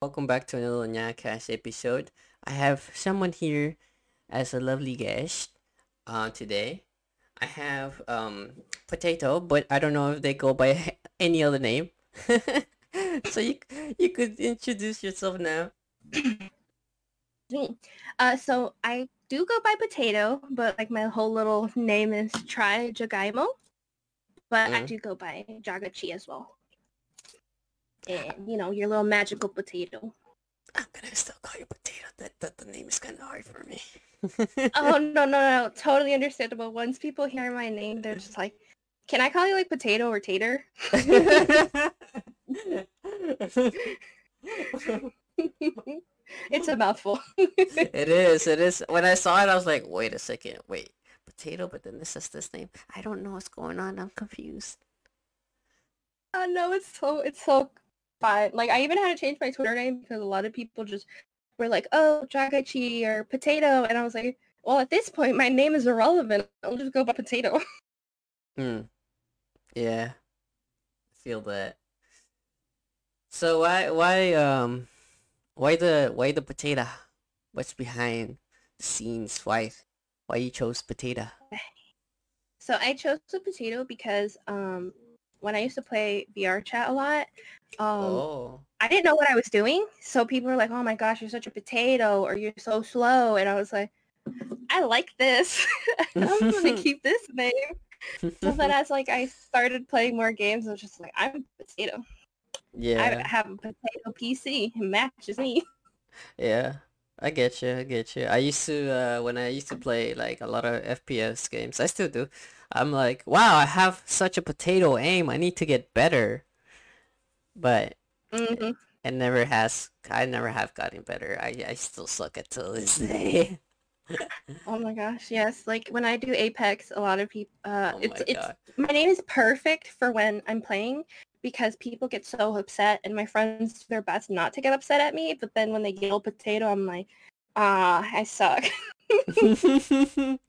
Welcome back to another NyaaCast episode. I have someone here as a lovely guest uh, today. I have um, Potato, but I don't know if they go by any other name. so you you could introduce yourself now. Me. Uh, so I do go by Potato, but like my whole little name is Try Jagaimo. But I Mm. do go by Jagachi as well. And you know, your little magical potato. I'm gonna still call you Potato. That that the name is kind of hard for me. oh no no no, totally understandable. Once people hear my name, they're just like, "Can I call you like Potato or Tater?" it's a mouthful. it is. It is. When I saw it, I was like, wait a second. Wait, Potato. But then this is this name. I don't know what's going on. I'm confused. Oh, I know it's so it's so fun. Like I even had to change my Twitter name because a lot of people just were like, "Oh, Jagachi or Potato," and I was like, "Well, at this point, my name is irrelevant. I'll just go by Potato." Hmm. Yeah. I feel that. So why why um why the why the potato? What's behind the scenes? Why why you chose potato? so I chose the Potato because um when I used to play VR chat a lot, um oh. I didn't know what I was doing. So people were like, "Oh my gosh, you're such a potato," or "You're so slow," and I was like, "I like this. I'm gonna keep this name." So then as like I started playing more games, I was just like, I'm a potato. yeah. I have a potato PC. It matches me. Yeah. I get you. I get you. I used to uh when I used to play like a lot of FPS games. I still do. I'm like, wow, I have such a potato aim. I need to get better. But hmm It never has. I never have gotten better. I I still suck at till this day. Oh my gosh, yes. Like when I do Apex, a lot of people, uh, Oh it's my it's god. my name is perfect for when I'm playing because people get so upset, and my friends do their best not to get upset at me. But then when they yell potato, I'm like, ah, I suck.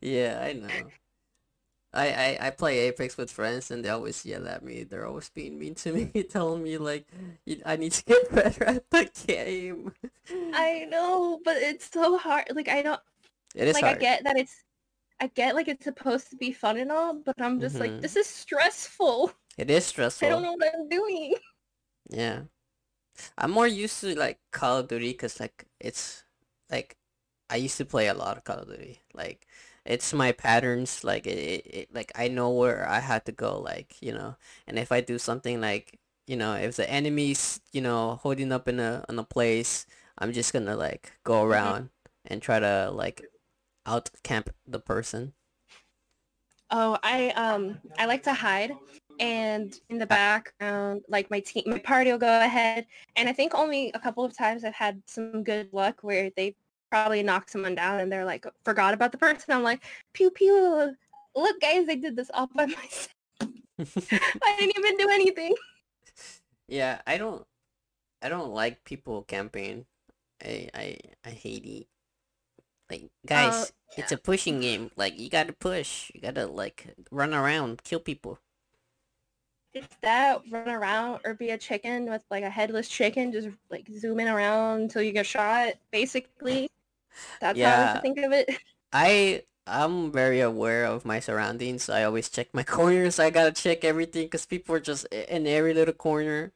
yeah, I know. I, I I play Apex with friends and they always yell at me. They're always being mean to me, telling me like I need to get better at the game. I know, but it's so hard. Like I don't It is like I get that it's I get like it's supposed to be fun and all, but I'm just Mhm. like this is stressful. It is stressful. I don't know what I'm doing. Yeah. I'm more used to like Call of Duty because like it's like I used to play a lot of Call of Duty. Like it's my patterns. Like it, it, like I know where I had to go. Like you know, and if I do something like you know, if the enemy's you know holding up in a in a place, I'm just gonna like go Mhm. around and try to like out camp the person. Oh, I um I like to hide and in the background like my team my party will go ahead and I think only a couple of times I've had some good luck where they probably knocked someone down and they're like forgot about the person. I'm like pew pew look guys I did this all by myself. I didn't even do anything. Yeah, I don't I don't like people camping. I I I hate it. Like Uh, guys, it's a pushing game. Like you gotta push. You gotta like run around, kill people. It's that run around or be a chicken with like a headless chicken, just like zooming around until you get shot. Basically, that's how Yeah. to think of it. I I'm very aware of my surroundings. I always check my corners. I gotta check everything because people are just in every little corner.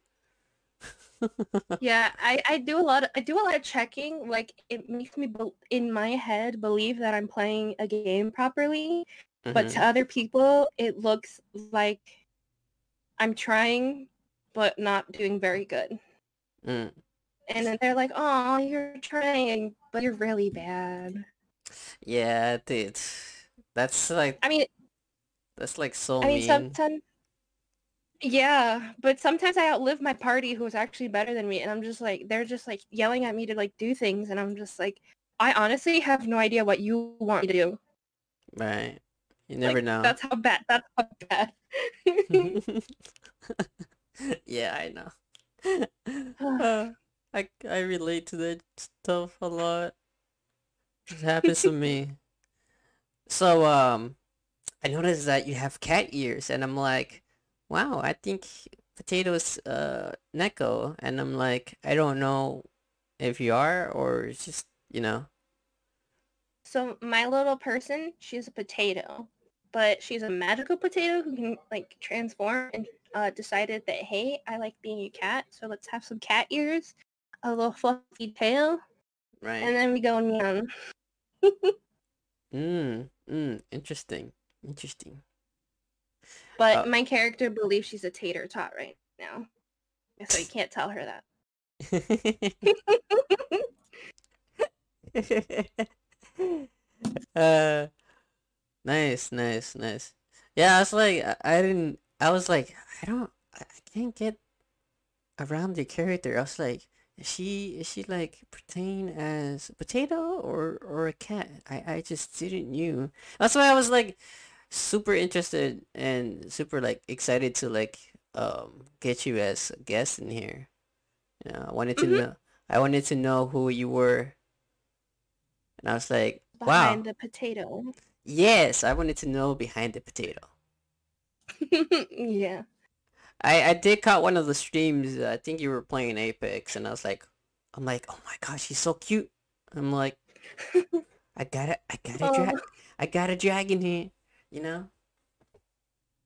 yeah, I I do a lot. Of, I do a lot of checking. Like it makes me bel in my head believe that I'm playing a game properly, but Mhm. to other people, it looks like I'm trying, but not doing very good. Mm. And then they're like, "Oh, you're trying, but you're really bad." Yeah, dude. That's like I mean, that's like so I mean, mean. sometimes, yeah, but sometimes I outlive my party who is actually better than me, and I'm just like, they're just like yelling at me to like do things, and I'm just like, I honestly have no idea what you want me to do. Right. You never Like, know. that's how bad. That's how bad. yeah, I know. Uh, I I relate to that stuff a lot. It happens to me. So um, I noticed that you have cat ears, and I'm like, wow, I think potatoes uh Neko and I'm like I don't know if you are or it's just you know So my little person, she's a potato, but she's a magical potato who can like transform and uh, decided that hey, I like being a cat, so let's have some cat ears, a little fluffy tail, right and then we go meow. mm mm interesting interesting But uh, my character believes she's a tater tot right now, so you can't tell her that. uh nice nice nice yeah I was like I, I didn't I was like I don't I can't get around the character. I was like, she is she like pertain as a potato or or a cat? I I just didn't knew. That's why I was like super interested and super like excited to like um get you as a guest in here. You know, I wanted to hmm know I wanted to know who you were, and I was like, wow, Behind the potato. yes, I wanted to know behind the potato. yeah. I I did caught one of the streams. uh, I think you were playing Apex, and I was like, I'm like, oh my gosh, she's so cute. I'm like, I gotta, I gotta oh, drag, I gotta drag in here, you know.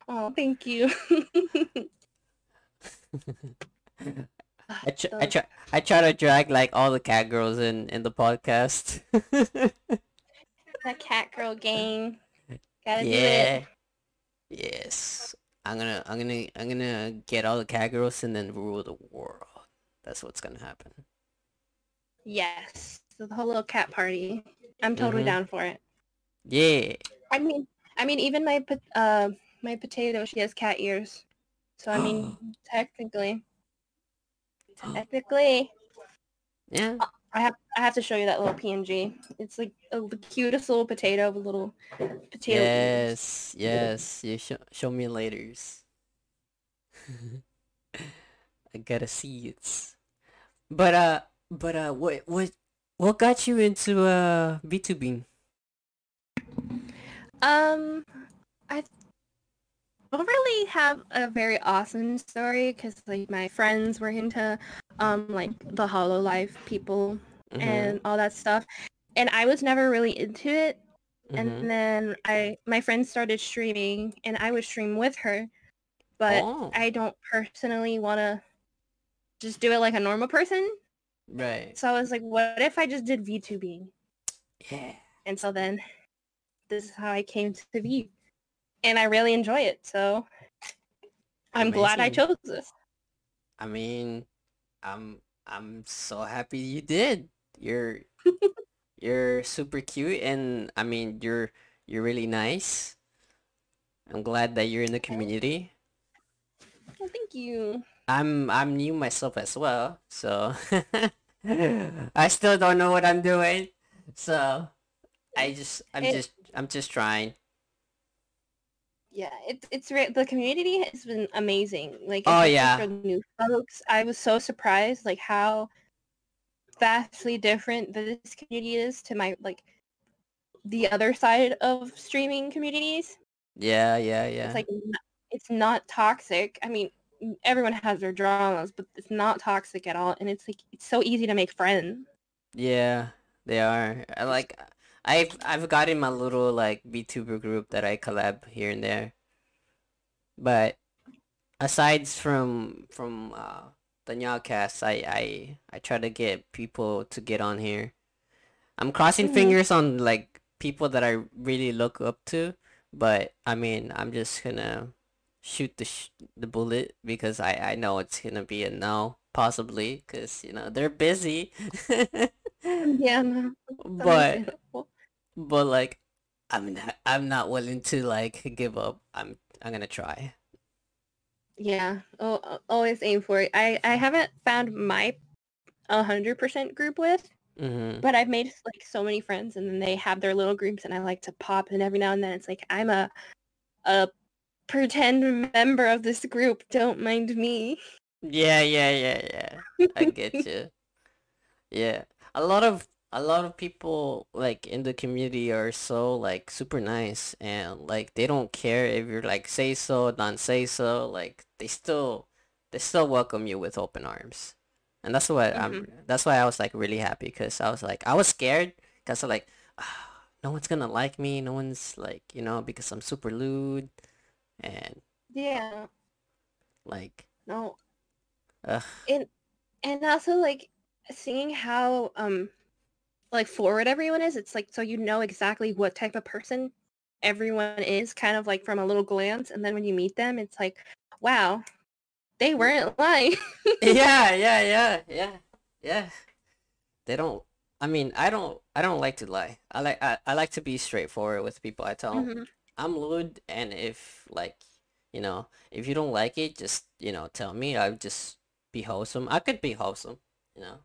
oh, thank you. I try, I try, I try to drag like all the cat girls in in the podcast. the cat girl gang. Gotta do it. yeah, yes. I'm gonna, I'm gonna, I'm gonna get all the cat girls and then rule the world. That's what's gonna happen. Yes. So the whole little cat party. I'm totally Mhm. down for it. Yeah. I mean, I mean, even my uh my potato, she has cat ears. So I mean, technically, technically, yeah. I have I have to show you that little PNG. It's like a, the cutest little potato with little potato. Yes, yes. You show show me laters. I gotta see it. But uh, but uh, what what what got you into uh VTubing? Um, I don't really have a very awesome story because like my friends were into um like the Hololive people Mhm, and all that stuff, and I was never really into it. mhm. And then I my friend started streaming, and I would stream with her, but Oh, I don't personally want to just do it like a normal person. right. So I was like, what if I just did VTubing? Yeah. And so then this is how I came to V. And I really enjoy it. So I'm glad I chose this. I mean, I'm I'm so happy you did. You're you're super cute and I mean, you're you're really nice. I'm glad that you're in the community. Well, thank you. I'm I'm new myself as well, so I still don't know what I'm doing. So I just I'm just I'm just trying. Yeah, it's it's re- the community has been amazing. Like Oh yeah. new folks, I was so surprised like how vastly different this community is to my like the other side of streaming communities. Yeah, yeah, yeah It's like it's not toxic. I mean, everyone has their dramas, but it's not toxic at all. And it's like it's so easy to make friends. Yeah, they are. I like I've I've got in my little like VTuber group that I collab here and there. But aside from from uh the NyaaCast, I I I try to get people to get on here. I'm crossing hmm fingers on like people that I really look up to, but I mean, I'm just gonna shoot the sh the bullet because I I know it's gonna be a no, possibly, because you know they're busy. Yeah, no, But. But like I'm not I'm not willing to like give up. I'm I'm gonna try. Yeah, oh, always aim for it. I I haven't found my hundred percent group list, Mhm. but I've made like so many friends, and then they have their little groups, and I like to pop in every now and then. It's like I'm a a pretend member of this group. Don't mind me. Yeah, yeah, yeah, yeah. I get you. Yeah. A lot of a lot of people like in the community are so like super nice and like they don't care if you're like say so, don't say so, like they still they still welcome you with open arms, and that's what I'm. Mhm. That's why I was like really happy because I was like I was scared because I'm like, "Ah, no one's gonna like me. No one's like you know because I'm super lewd, and Yeah. like No. ugh. And and also like seeing how um like forward everyone is, it's like so you know exactly what type of person everyone is kind of like from a little glance and then when you meet them it's like wow they weren't lying yeah, yeah, yeah, yeah, yeah. They don't. I mean, I don't. I don't like to lie. I like. I, I like to be straightforward with people. I tell 'em, Mhm. I'm lewd, and if like, you know, if you don't like it, just you know, tell me. I'll just be wholesome. I could be wholesome. You know,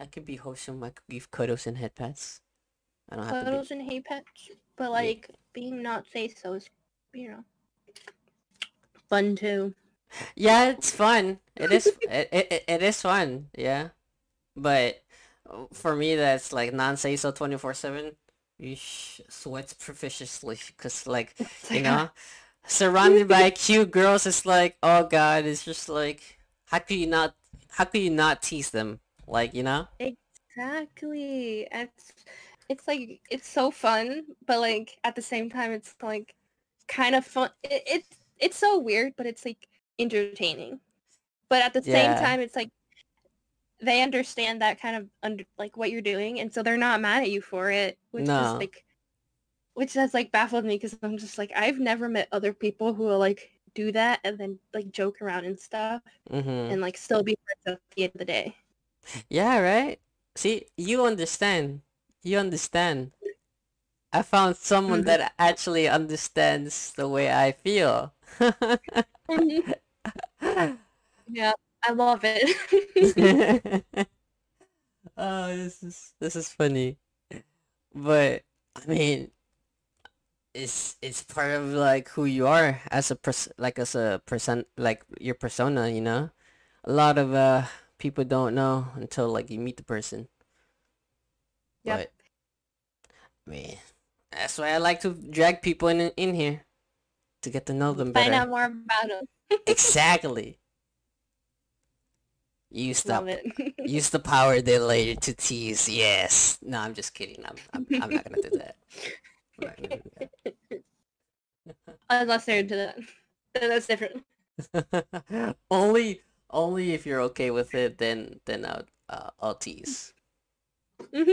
I could be wholesome. I could give cuddles and head pats. I don't have to be. cuddles and hate pets but like being not say so is you know fun too Yeah, it's fun. It is. it, it it is fun. Yeah, but for me, that's like non-say so twenty four seven. You sweat profusely because like you know, surrounded by cute girls. It's like oh god, it's just like how could you not? How could you not tease them? Like you know? Exactly. It's it's like it's so fun, but like at the same time it's like kind of fun. It, it's it's so weird, but it's like entertaining. But at the same time it's like they understand that kind of under like what you're doing and so they're not mad at you for it, which No. is like which has like baffled me because I'm just like I've never met other people who will like do that and then like joke around and stuff Mm-hmm. and like still be friends at the end of the day. Yeah, right? See, you understand. You understand. I found someone Mhm. that actually understands the way I feel. yeah, I love it. oh, this is this is funny. But I mean, it's it's part of like who you are as a pers like as a person like your persona, you know? A lot of uh people don't know until like you meet the person. Yep. But man, that's why I like to drag people in in here to get to know them Find better. out more about them. Exactly. Use the use the power they later to tease. Yes. No, I'm just kidding. I'm I'm, I'm not gonna do that. I'm not gonna do Unless they're into that. Then That's different. only only if you're okay with it, then then I'll uh, I'll tease. hmm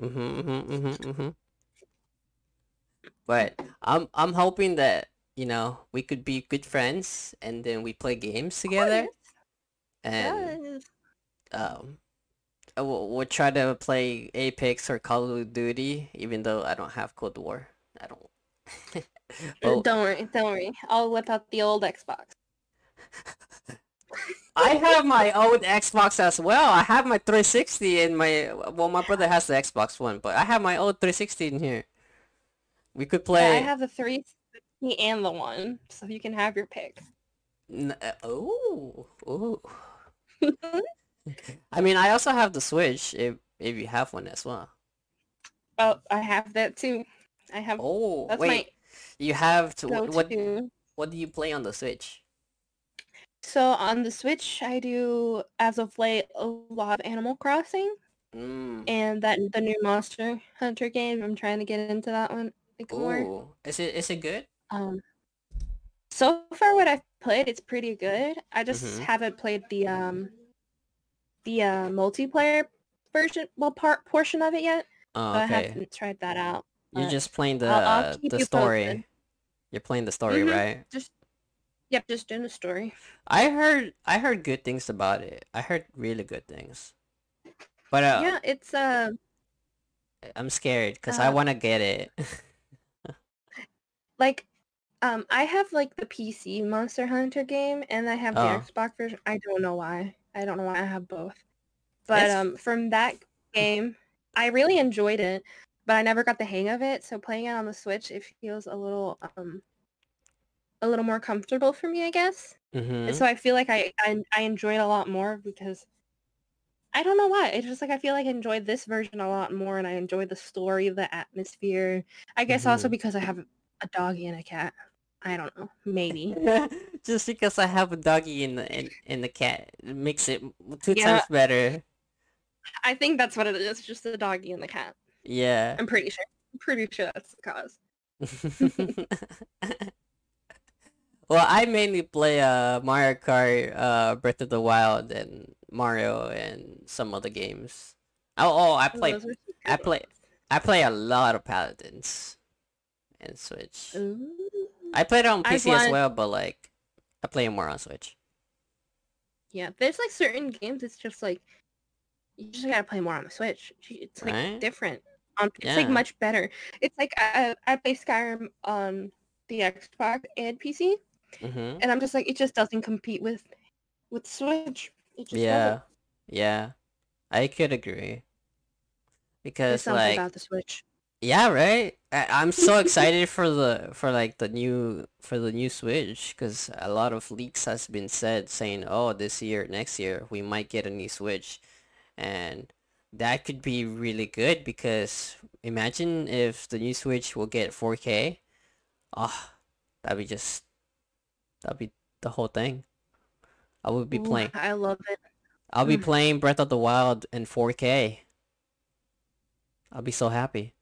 Mm-hmm, mm-hmm, mm-hmm, mm-hmm. But I'm I'm hoping that you know we could be good friends and then we play games together and Yes. um we'll, we'll try to play Apex or Call of Duty even though I don't have Cold War. I don't. But Don't worry, don't worry. I'll whip out the old Xbox. I have my old Xbox as well. I have my 360 and my well my brother has the Xbox One, but I have my old 360 in here. We could Yeah, I have the 360 and the one, so you can have your pick. N- oh, oh. I mean, I also have the Switch if if you have one as well. oh, I have that too. I have Oh, that's wait. You have to my what what do you play on the Switch? So on the Switch, I do as of late a lot of Animal Crossing Mm. and that the new Monster Hunter game. I'm trying to get into that one like more. Oh, is it is it good? Um, so far what I've played, it's pretty good. I just Mhm. haven't played the um the uh, multiplayer version, well, part portion of it yet. Oh, So I okay. haven't tried that out. You're just playing the I'll- I'll the story. posted. You're playing the story, Mhm. right? Just yep, just doing the story. I heard I heard good things about it. I heard really good things. But uh, yeah, it's uh I'm scared because I Uh, want to get it. like um I have like the PC Monster Hunter game and I have the Oh. Xbox version. I don't know why. I don't know why I have both. But um from that game, I really enjoyed it, but I never got the hang of it. So playing it on the Switch, it feels a little um a little more comfortable for me, I guess. mm-hmm. And so I feel like I, I I enjoy it a lot more because I don't know why. It's just like I feel like I enjoyed this version a lot more and I enjoy the story, the atmosphere. I guess also Mhm. because I have a doggy and a cat. I don't know. Maybe. just because I have a doggy in the in, in the cat it makes it two Yeah. times better. I think that's what it is. Just the doggy and the cat. Yeah. I'm pretty sure. I'm pretty sure that's the cause. well, I mainly play uh Mario Kart, uh Breath of the Wild, and Mario, and some other games. Oh, oh, I play I play- I play a lot of Paladins, and Switch. Ooh. I played it on PC as well, but like I play it more on Switch. Yeah, there's like certain games. It's just like you just gotta play more on the Switch. It's like Right? different. Um, it's like much better. It's like I I play Skyrim on the Xbox and PC, Mm-hmm. and I'm just like it just doesn't compete with with Switch. It just Yeah, doesn't. yeah, I could agree. Because something like about the Switch. Yeah, right. I, I'm so excited for the for like the new for the new Switch because a lot of leaks has been said saying, oh, this year, next year, we might get a new Switch, and that could be really good because imagine if the new Switch will get 4K. Oh, that'd be just that'd be the whole thing. I would be Ooh, playing. I love it. I'll be Mm. playing Breath of the Wild in 4K. I'll be so happy.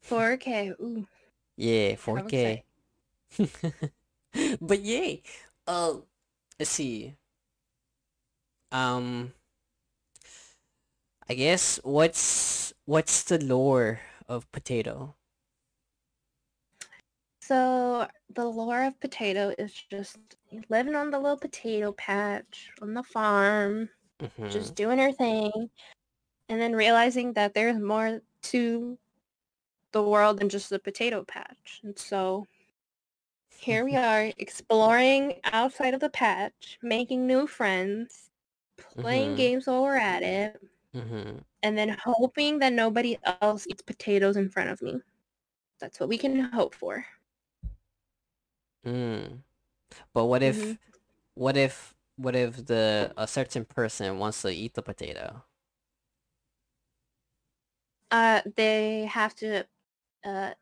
4K. Ooh. Yeah, 4K. but yay. Uh let's see. Um I guess what's what's the lore of potato? So the lore of potato is just living on the little potato patch on the farm. Mhm. just doing her thing and then realizing that there's more to the world than just the potato patch and so here we are exploring outside of the patch making new friends playing Mhm. games while we're at it Mhm. and then hoping that nobody else eats potatoes in front of me that's what we can hope for Mm. But what if Mhm. what if what if the a certain person wants to eat the potato? uh, they have to uh,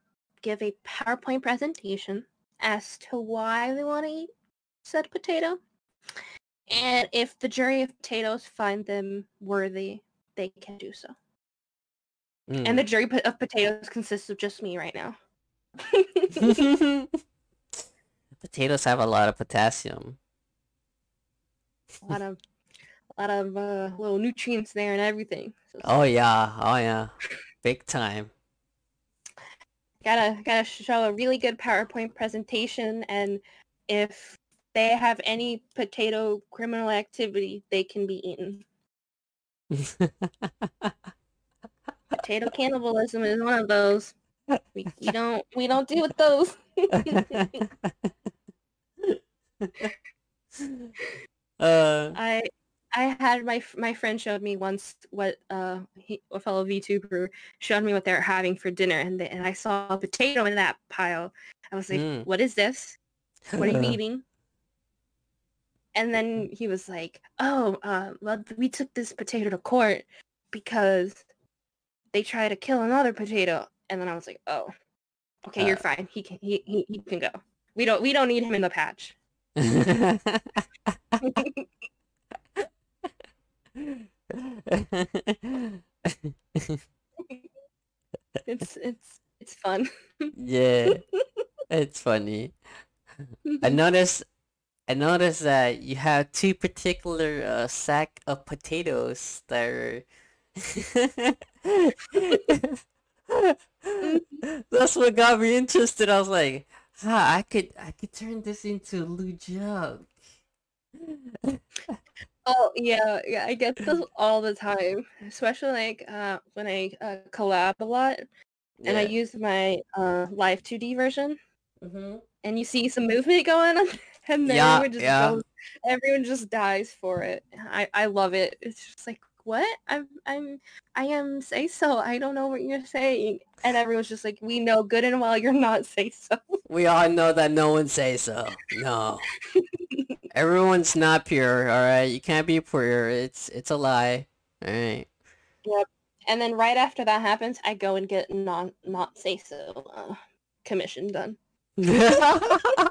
give a PowerPoint presentation as to why they want to eat said potato. And if the jury of potatoes find them worthy, they can do so. And the Mm. jury of potatoes consists of just me right now. Potatoes have a lot of potassium. a lot of, a lot of uh, little nutrients there and everything. So Oh yeah, oh yeah. Big time. gotta gotta show a really good PowerPoint presentation, and if they have any potato criminal activity, they can be eaten. Potato cannibalism is one of those. We, we don't we don't deal with those. uh I I had my my friend showed me once what uh he, a fellow VTuber showed me what they were having for dinner, and they, and I saw a potato in that pile. I was like, Mm. "What is this? What are you eating?" And then he was like, "Oh, uh, well, we took this potato to court because they tried to kill another potato." And then I was like, "Oh, okay, you're Uh. fine. He can he, he he can go. We don't we don't need him in the patch." It's it's it's fun. yeah, it's funny. I noticed I noticed that you have two particular uh, sack of potatoes that are That's what got me interested. I was like, huh, I could I could turn this into a Lou joke. Oh yeah, yeah, I get this all the time, especially like uh, when I uh, collab a lot and I use my uh, Live2D version, hmm and you see some movement going on, and then Yeah, everyone just yeah. goes, everyone just dies for it. I I love it. It's just like what I'm I'm I am say so. I don't know what you're saying, and everyone's just like, we know good and well you're not say so. We all know that no one say so. No. Everyone's not pure, alright? You can't be pure. It's it's a lie. Alright. Yep. And then right after that happens, I go and get non not say so uh, commission done.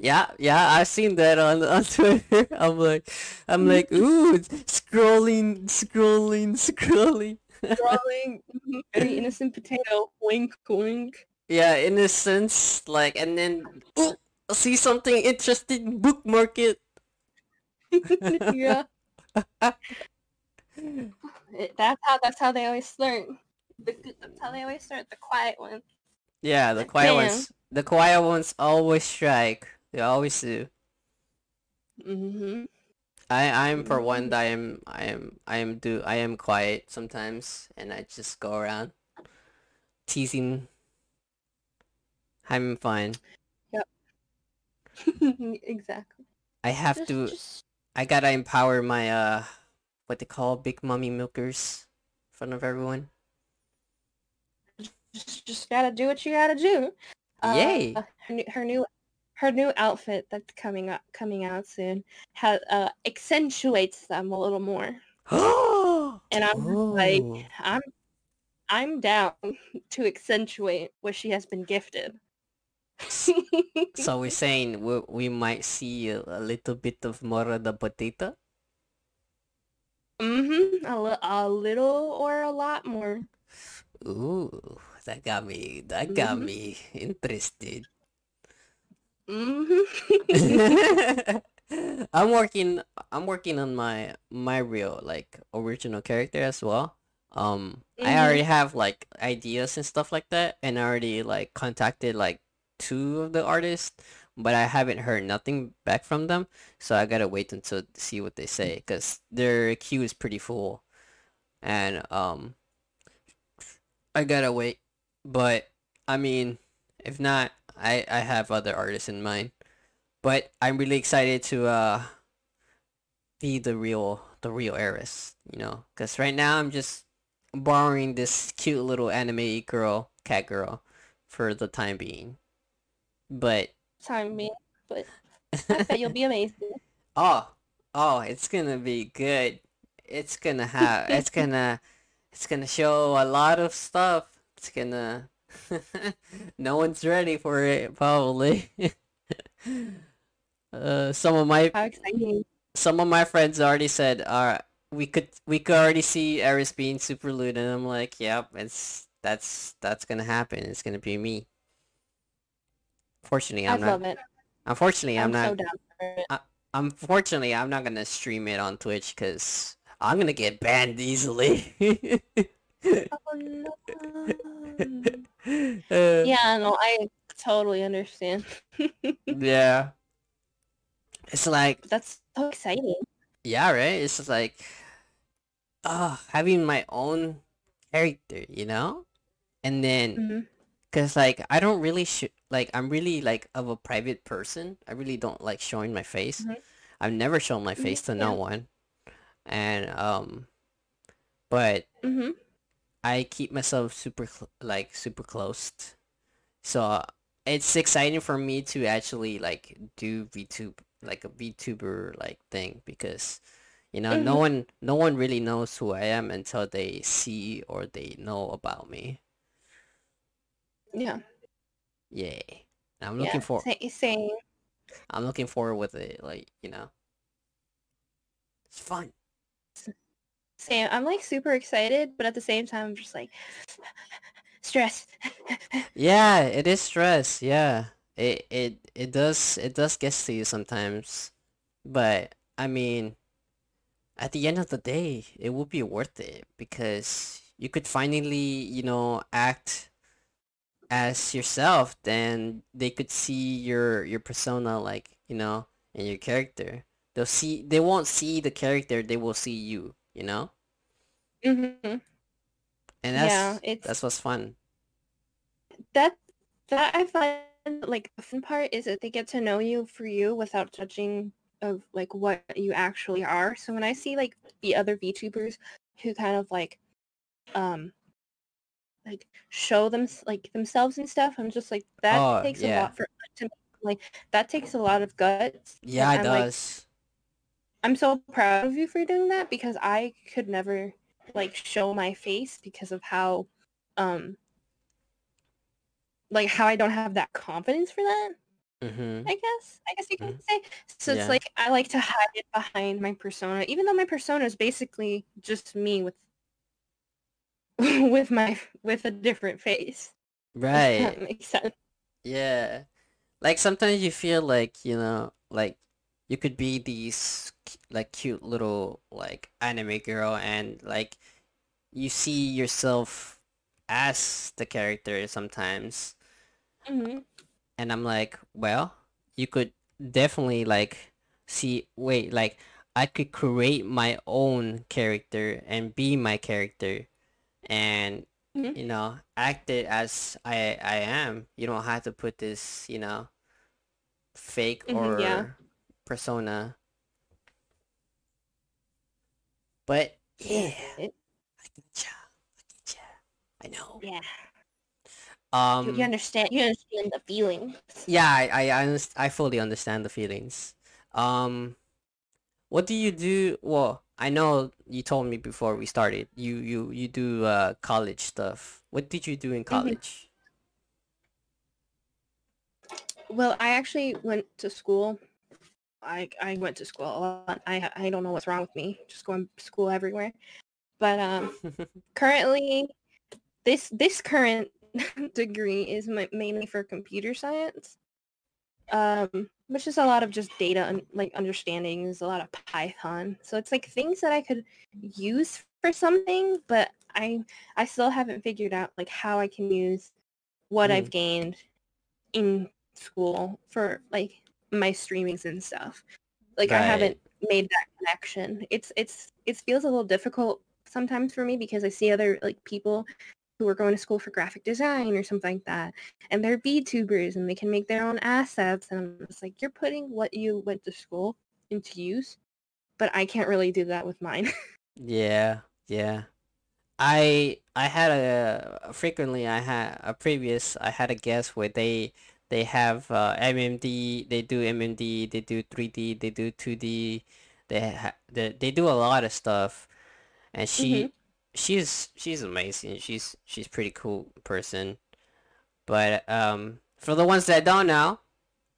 Yeah, yeah, I've seen that on on Twitter. I'm like, I'm like, ooh, scrolling, scrolling, scrolling. Mhm, very innocent potato. Wink, wink. Yeah, in a sense, like, and then, ooh, see something interesting, bookmark it. yeah. That's how that's how they always start. The, that's how they always start. The quiet one. Yeah, the quiet Damn. ones, the quiet ones always strike. They always do. Mm-hmm. I I'm for one that I am I am I am do I am quiet sometimes and I just go around teasing having fun. Yep. exactly. I have Just, to just I gotta empower my uh what they call big mummy milkers in front of everyone. just just gotta do what you gotta do. Yay. Uh, her her new her new outfit that's coming up coming out soon has uh accentuates them a little more. And I'm just like Oh. I'm I'm down to accentuate what she has been gifted. So we're saying we, we might see a, a little bit of more of the potato? mm-hmm. A, li- a little or a lot more. Ooh, that got me that got Mhm. me interested. Mm-hmm. I'm working I'm working on my my real like original character as well. Um I Mhm. already have like ideas and stuff like that and I already like contacted like two of the artists, but I haven't heard nothing back from them. So I gotta wait until see what they say because their queue is pretty full. And um I gotta wait. But I mean, if not, I I have other artists in mind. But I'm really excited to uh be the real the real Eris, you know, because right now I'm just borrowing this cute little anime girl, cat girl, for the time being. But Time being, but I bet you'll be amazing. oh, oh, it's gonna be good. It's gonna have, it's gonna, it's gonna show a lot of stuff. It's gonna, no one's ready for it probably. uh, some of my some of my friends already said, "Uh, we could we could already see Eris being super lewd," and I'm like, "Yep, it's that's that's gonna happen. It's gonna be me." Fortunately, I I'm love not. it. Unfortunately, I'm, I'm not. so it. Unfortunately, I'm not gonna stream it on Twitch because I'm gonna get banned easily. Oh no. Uh, Yeah, no, I totally understand. yeah. It's like, That's so exciting. yeah, right? It's just like, uh, having my own character, you know? And then Mhm. Cause like I don't really sh- like I'm really like of a private person. I really don't like showing my face. Mhm. I've never shown my face to no yeah. one, and um, but Mhm. I keep myself super cl- like super close. So it's exciting for me to actually like do VTube like a VTuber like thing because you know no Mhm. one no one really knows who I am until they see or they know about me. Yeah. Yay. I'm Yeah. looking for same. I'm looking forward with it, like, you know. It's fun. Same. I'm like super excited, but at the same time, I'm just like stressed. Yeah, it is stress, yeah. It it it does it does get to you sometimes. But I mean, at the end of the day, it will be worth it because you could finally, you know, act as yourself, then they could see your your persona like, you know, and your character. They'll see they won't see the character, they will see you, you know? hmm And Yeah, that's it's that's what's fun. that that I find like the fun part is that they get to know you for you without judging of like what you actually are. So when I see like the other VTubers who kind of like um like show them like themselves and stuff, I'm just like that Oh, takes a lot for to like that takes a lot of guts. Yeah, it I'm like does. I'm so proud of you for doing that because I could never like show my face because of how um like how I don't have that confidence for that. Mm-hmm. I guess. I guess you can Mhm. say. So it's like I like to hide it behind my persona, even though my persona is basically just me with with my with a different face. If Right. that makes sense. Yeah. Like sometimes you feel like, you know, like you could be these like cute little like anime girl and like you see yourself as the character sometimes. hmm And I'm like, well, you could definitely like see, wait, like I could create my own character and be my character and hmm you know, act it as I I am. You don't have to put this, you know, fake hmm yeah. Persona. But Yeah. I getcha. I getcha. I know. yeah. You, you Um, understand you understand the feeling. yeah, I I I, I fully understand the feelings. Um, what do you do? Well, I know you told me before we started. You you you do uh college stuff. What did you do in hmm college? Well, I actually went to school. I I went to school a lot. I I don't know what's wrong with me. Just going to school everywhere. But um currently this this current degree is ma- mainly for computer science. Um which is a lot of just data and like understanding There's a lot of Python. So it's like things that I could use for something, but I I still haven't figured out like how I can use what I've Mhm. gained in school for like my streamings and stuff. Like I haven't made that connection. It's it's it feels a little difficult sometimes for me because I see other like people who are going to school for graphic design or something like that and they're VTubers and they can make their own assets and I'm just like you're putting what you went to school into use, but I can't really do that with mine. Yeah. Yeah. I I had a frequently I had a previous I had a guest where they they have uh, MMD they do MMD they do 3D they do 2D they ha they, they do a lot of stuff. And she she's she's amazing. She's she's pretty cool person. But um for the ones that don't know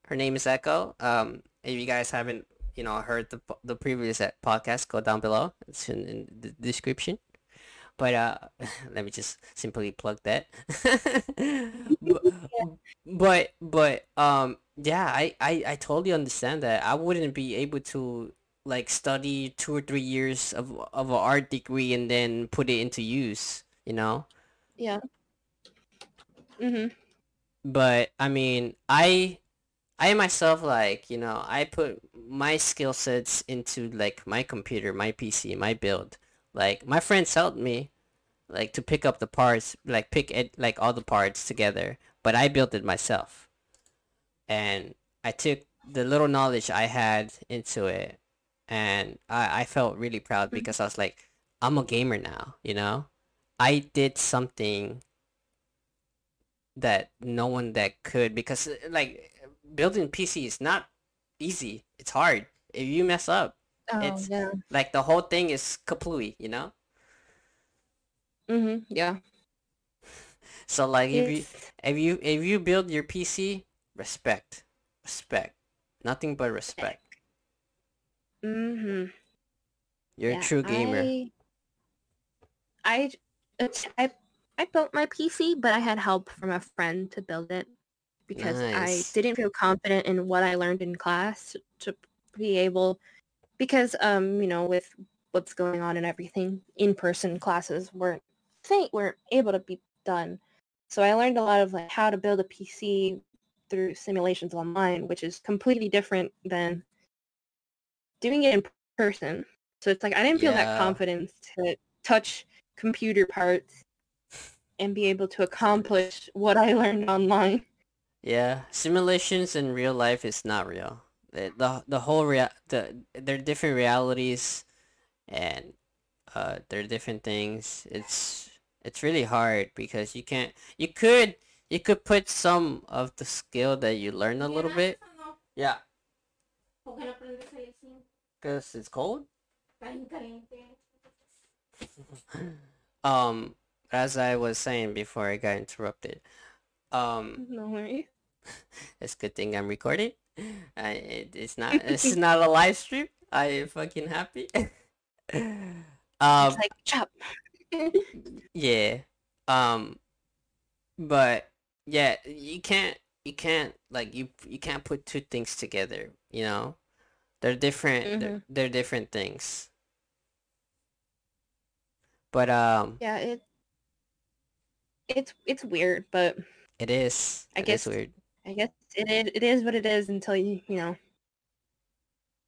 her name is Echo. Um if you guys haven't you know heard the the previous uh, podcast go down below. It's in, in the description but uh, let me just simply plug that. but, but but um yeah, I, I I totally understand that. I wouldn't be able to like study two or three years of of an art degree and then put it into use, you know? Yeah. mm-hmm But I mean, I I myself like, you know, I put my skill sets into like my computer, my PC, my build. Like my friends helped me like to pick up the parts, like pick it like all the parts together. But I built it myself, and I took the little knowledge I had into it, and I I felt really proud Mhm. because I was like, I'm a gamer now, you know. I did something that no one that could because like building PC is not easy. It's hard. If you mess up, Oh, it's yeah. like the whole thing is kaplooey, you know. Mhm. Yeah. So like if you if you if you build your PC, respect, respect, nothing but respect. mhm. You're a true gamer. I I I I built my PC, but I had help from a friend to build it because I didn't feel confident in what I learned in class to be able because um you know with what's going on and everything in-person classes weren't think weren't able to be done. So I learned a lot of like how to build a PC through simulations online, which is completely different than doing it in person. So it's like I didn't feel that confidence to touch computer parts and be able to accomplish what I learned online. Yeah. Simulations in real life is not real. The the, whole rea the they're different realities and uh they're different things. It's it's really hard because you can't you could you could put some of the skill that you learn a little bit. Yeah. Because it's cold? um, as I was saying before I got interrupted, um, No worry. it's a good thing I'm recording. I, it, it's not. Is not a live stream. I am fucking happy. um. It's like chop. Yeah. Um. But yeah, you can't. You can't like you. You can't put two things together. You know, they're different. They're, hmm they're different things. But um, Yeah, it it's it's weird, but it is. I It is guess weird. I guess it is, it is what it is until you you know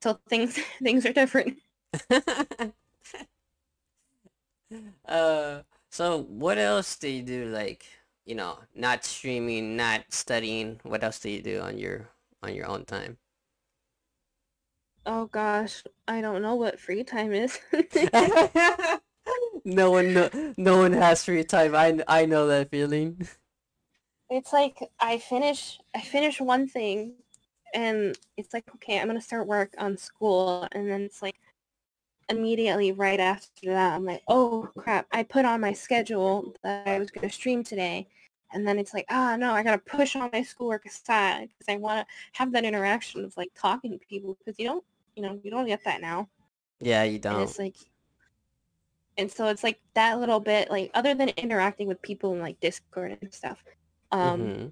until things things are different. Uh, so what else do you do? Like, you know, not streaming, not studying. What else do you do on your on your own time? Oh gosh, I don't know what free time is. No one, no, no one has free time. I, I know that feeling. It's like I finish I finish one thing and it's like okay, I'm going to start work on school and then it's like immediately right after that I'm like, "Oh crap, I put on my schedule that I was going to stream today." And then it's like, "Ah, no, I got to push all my schoolwork aside because I want to have that interaction of like talking to people because you don't, you know, you don't get that now." Yeah, you don't. it's like and so it's like that little bit like other than interacting with people in like Discord and stuff. Um Mm-hmm.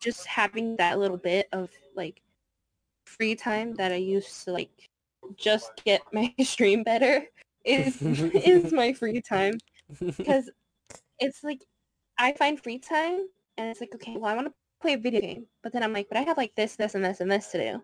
just having that little bit of like free time that I used to like just get my stream better is is my free time because it's like I find free time and it's like okay well I want to play a video game but then I'm like but I have like this this and this and this to do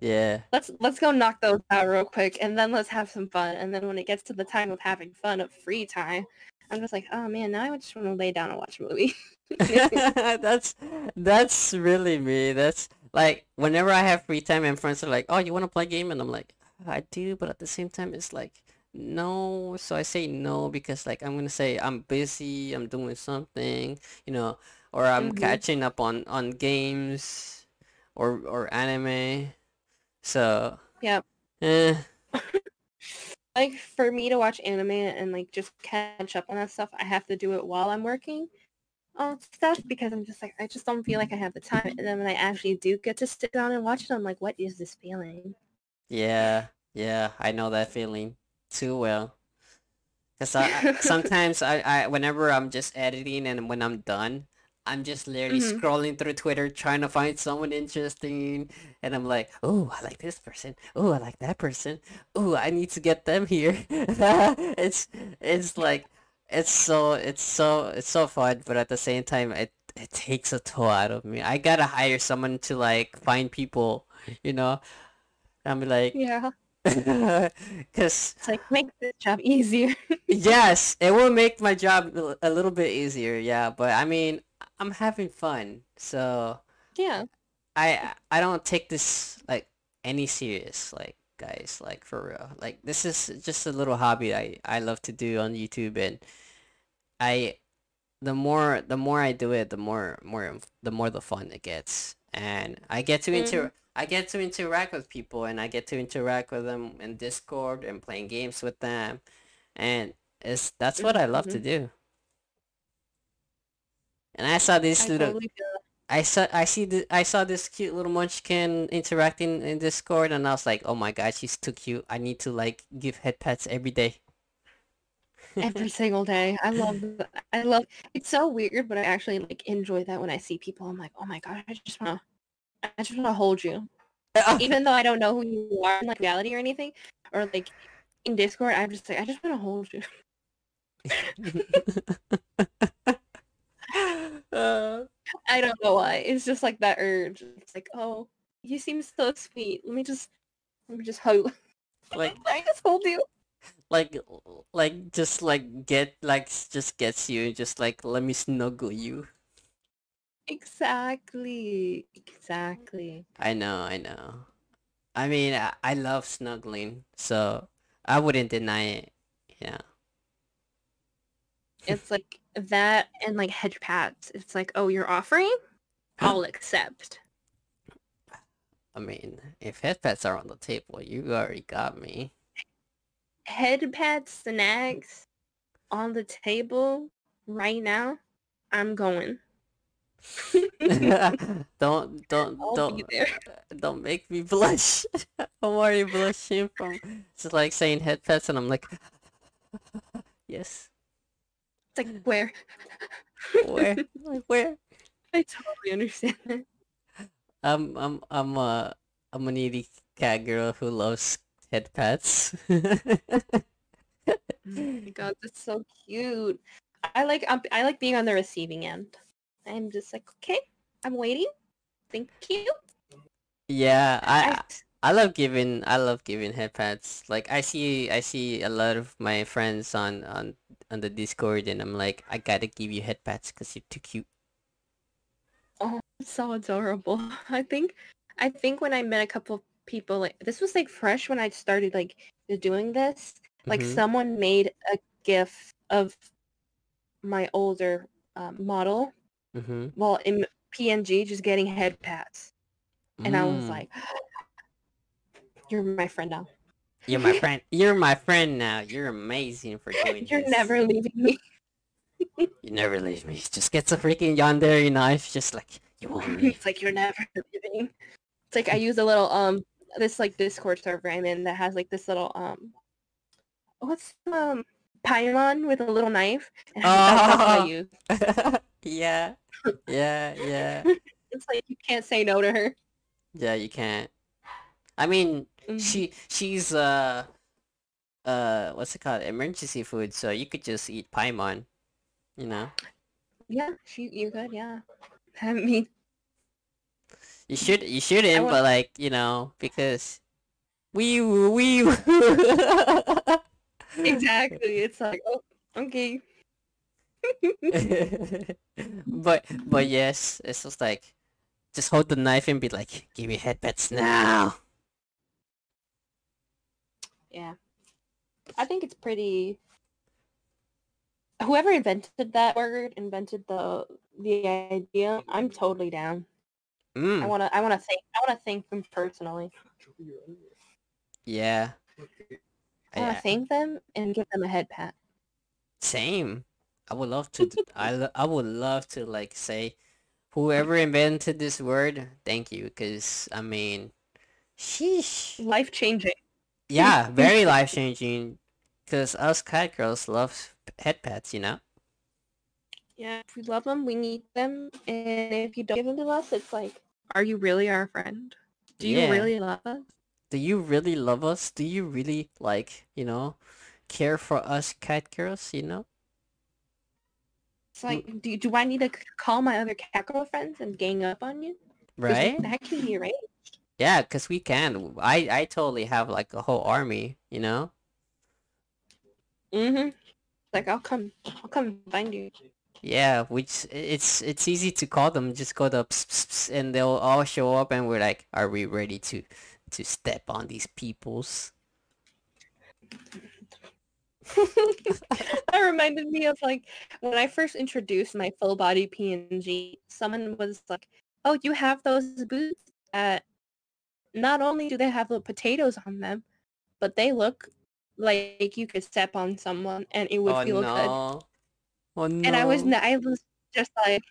Yeah. let's let's go knock those out real quick and then let's have some fun and then when it gets to the time of having fun of free time I'm just like oh man now I just want to lay down and watch a movie That's that's really me. That's like whenever I have free time and friends are like, "Oh, you want to play game?" and I'm like, "I do," but at the same time it's like, "No." So I say no because like I'm gonna say I'm busy, I'm doing something, you know, or I'm hmm catching up on on games or or anime. So, yeah eh, like for me to watch anime and like just catch up on that stuff, I have to do it while I'm working on stuff because I'm just like I just don't feel like I have the time. And then when I actually do get to sit down and watch it, I'm like, what is this feeling? yeah, yeah, I know that feeling too well. Cause I, sometimes I, I whenever I'm just editing and when I'm done, I'm just literally hmm scrolling through Twitter trying to find someone interesting, and I'm like, oh, I like this person. Oh, I like that person. Oh, I need to get them here. It's it's like it's so it's so it's so fun, but at the same time, it it takes a toll out of me. I gotta hire someone to like find people, you know. I'm like, Yeah, cause it's like make this job easier. Yes, it will make my job a little bit easier, yeah, but I mean, I'm having fun, so yeah. I I don't take this like any serious, like guys, like for real. Like this is just a little hobby I I love to do on YouTube and I the more the more I do it, the more more the more the fun it gets. And I get to inter I get to interact with people and I get to interact with them in Discord and playing games with them. And it's that's what I love to hmm do. And I saw this I little totally I saw I see the I saw this cute little munchkin interacting in Discord and I was like, "Oh my God, she's too cute. I need to like give head pets every day." every single day. I love that. I love it's so weird, but I actually like enjoy that when I see people. I'm like, oh my god, I just wanna I just wanna hold you. Oh. Even though I don't know who you are in like reality or anything, or like in Discord, I'm just like, I just wanna hold you. Uh, I don't know why. It's just like that urge. It's like, oh, you seem so sweet. Let me just let me just hug. like I just hold you. like like just like get like just gets you just like let me snuggle you. Exactly. Exactly. I know, I know. I mean, I, I love snuggling, so I wouldn't deny it. Yeah. It's like that and like hedge pads. It's like, oh, you're offering? I'll accept. I mean, if head pets are on the table, you already got me. Head pad snacks on the table right now. I'm going. don't don't I'll don't don't make me blush. I'm already blushing from just like saying head pets and I'm like yes. It's like where? Where? like where? I totally understand that. I'm I'm I'm a I'm a needy cat girl who loves head pets. Oh my god, that's so cute. I like um, I like being on the receiving end. I'm just like, okay, I'm waiting. Thank you. yeah, I I, I love giving I love giving head pats. Like I see I see a lot of my friends on on on the Discord and I'm like I gotta give you head pats because you're too cute. oh, so adorable. I think, I think when I met a couple of people, like this was like fresh when I started like doing this. Like Mhm. someone made a gif of my older um, model, Mm-hmm. well in PNG, just getting head pats, and I was Mm. like, "You're my friend now. You're my friend. You're my friend now. You're amazing for doing You're this. never leaving me." You never leave me. Just gets a freaking yandere knife, just like you won't leave. it's like you're never leaving. It's like I use a little um this like Discord server I'm in that has like this little um what's um Paimon with a little knife. And that's, that's what I Oh. use. yeah, yeah, yeah, It's like you can't say no to her. yeah. You can't. I mean, Mhm. she she's uh uh what's it called? Emergency food. So you could just eat paimon. You know, Yeah, she you could, yeah. I mean you should you shouldn't, want- but like you know because we we. exactly. It's like oh okay. but but yes, it's just like just hold the knife and be like, give me headpats now. Yeah. I think it's pretty whoever invented that word invented the the idea. I'm totally down. I Mm, wanna I wanna thank I wanna thank them personally. yeah. I wanna I, thank them and give them a head pat. same. I would love to. I lo- I would love to like say, whoever invented this word, thank you, because I mean, sheesh. Life changing. Yeah, very life changing. Because us cat girls love head pats, you know. Yeah, if we love them, we need them, and if you don't give them to us, it's like, are you really our friend? Do you Yeah. really love us? Do you really love us? Do you really like, you know, care for us cat girls, you know? It's like, do, do I need to call my other cat girl friends and gang up on you? Right? That can be arranged. Yeah, because we can. I, I totally have like a whole army, you know? Mm-hmm. Like, I'll come, I'll come find you. Yeah, which it's it's easy to call them. Just go to ps, ps, ps, and they'll all show up and we're like, are we ready to to step on these peoples? that reminded me of like when I first introduced my full body PNG, someone was like, "Oh, you have those boots at not only do they have the potatoes on them, but they look like you could step on someone and it would oh feel good." no. Oh no. And I was I was just like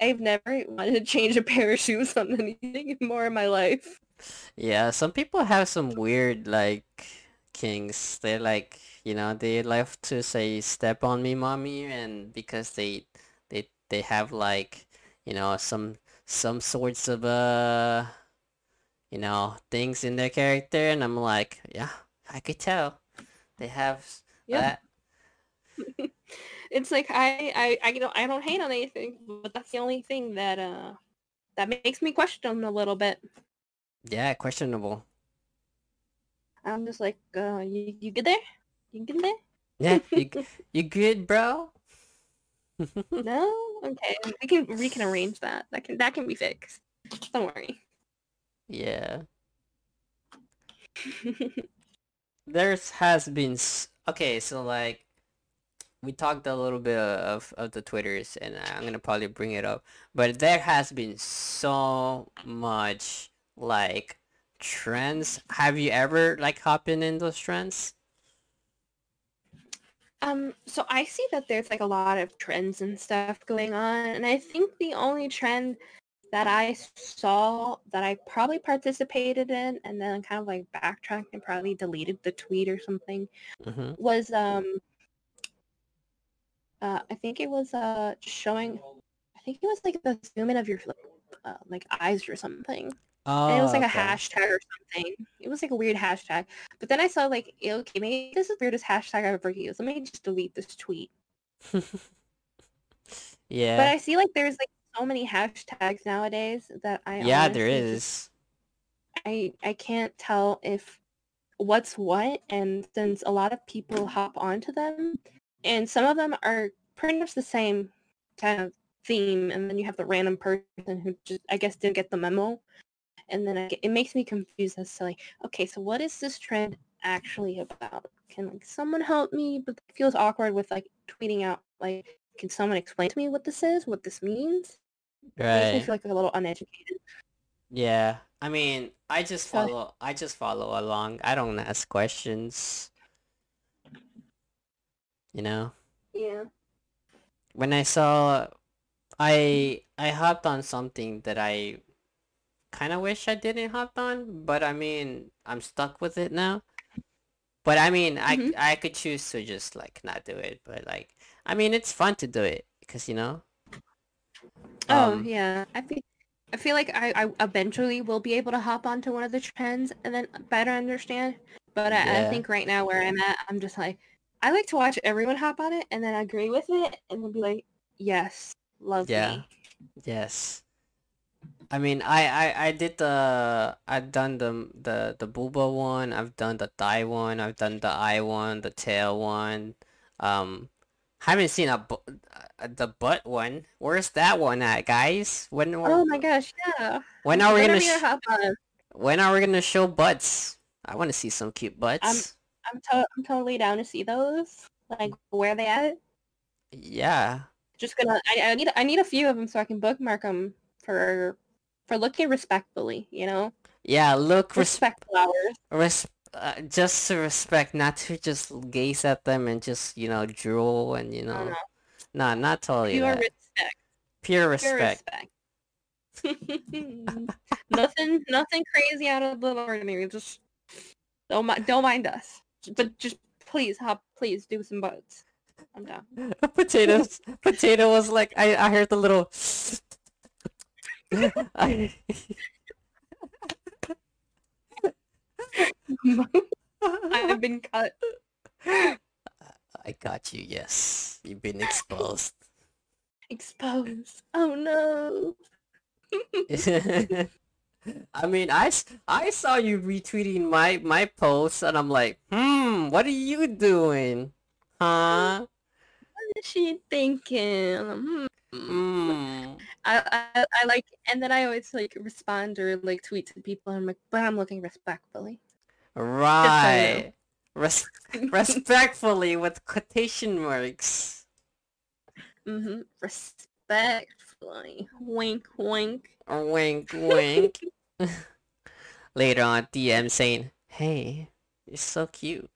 I've never wanted to change a pair of shoes on anything more in my life. Yeah, some people have some weird like kings. They're like, you know, they love to say step on me, mommy, and because they they they have like, you know, some some sorts of uh you know, things in their character and I'm like, yeah, I could tell. They have Yeah. that. It's like I I I don't I don't hate on anything, but that's the only thing that uh that makes me question a little bit. Yeah, questionable. I'm just like, uh, you you good there? You good there? Yeah, you you good, bro? No? Okay. We can we can arrange that. That can that can be fixed. Don't worry. Yeah. There's has been okay, so like we talked a little bit of of the twitters and I'm gonna probably bring it up, but there has been so much like trends. Have you ever like hopped in in those trends? Um, so I see that there's like a lot of trends and stuff going on, and I think the only trend that I saw that I probably participated in and then kind of like backtracked and probably deleted the tweet or something Mm-hmm. was um uh I think it was uh showing I think it was like the zoom in of your like, uh, like eyes or something. Oh, And it was like a hashtag or something. It was like a weird hashtag. But then I saw like okay, maybe this is the weirdest hashtag I've ever used. Let me just delete this tweet. Yeah. But. I see like there's like so many hashtags nowadays that I Yeah, there honestly just is. I I can't tell if what's what and since a lot of people hop onto them and some of them are pretty much the same kind of theme and then you have the random person who just I guess didn't get the memo and then I get, it makes me confused as to like okay so what is this trend actually about can like someone help me but it feels awkward with like tweeting out like can someone explain to me what this is what this means it makes me Right. feel like a little uneducated Yeah. I mean, I just follow I just follow along. I don't ask questions, you know? yeah When I saw I I hopped on something that I kind of wish I didn't hop on, but I mean, I'm stuck with it now. But I mean, I hmm I could choose to just like not do it, but like I mean, it's fun to do it because you know, Oh um yeah, I feel I feel like I, I eventually will be able to hop onto one of the trends and then better understand. But I, I think right now where I'm at, I'm just like I like to watch everyone hop on it and then agree with it and then be like, yes, love Yeah. me. Yes. I mean, I, I, I did the, I've done the, the, the booba one, I've done the thigh one, I've done the eye one, the tail one. Um, haven't seen a, bu uh, the butt one. Where's that one at, guys? When, Oh my gosh, yeah. when are we gonna, sh when are we gonna show butts? I want to see some cute I'm butts. I'm to- I'm totally down to see those. Like where they at? Yeah. Just gonna I, I need I need a few of them so I can bookmark them for for looking respectfully, you know? Yeah, look, res Respect flowers. res uh, just to respect, not to just gaze at them and just, you know, drool and, you No, no. know, nah, not totally Pure that. respect. Pure Pure respect. respect. nothing, nothing crazy out of the ordinary. Just don't mind, don't mind us. But just please, hop, please do some boats. I'm down. Potatoes. Potato was like, I, I heard the little. I, I've been cut. I got you. Yes, you've been exposed. Exposed. Oh no. I mean, I, I saw you retweeting my my post, and I'm like, hmm, what are you doing, huh? What is she thinking? Hmm. Hmm. I, I I like, and then I always like respond or like tweet to people. and I'm like, but I'm looking respectfully. Right. Res respectfully with quotation marks. mm-hmm. Respectfully. Wink, wink. Wink, wink. Later on, DM saying, "Hey, you're so cute.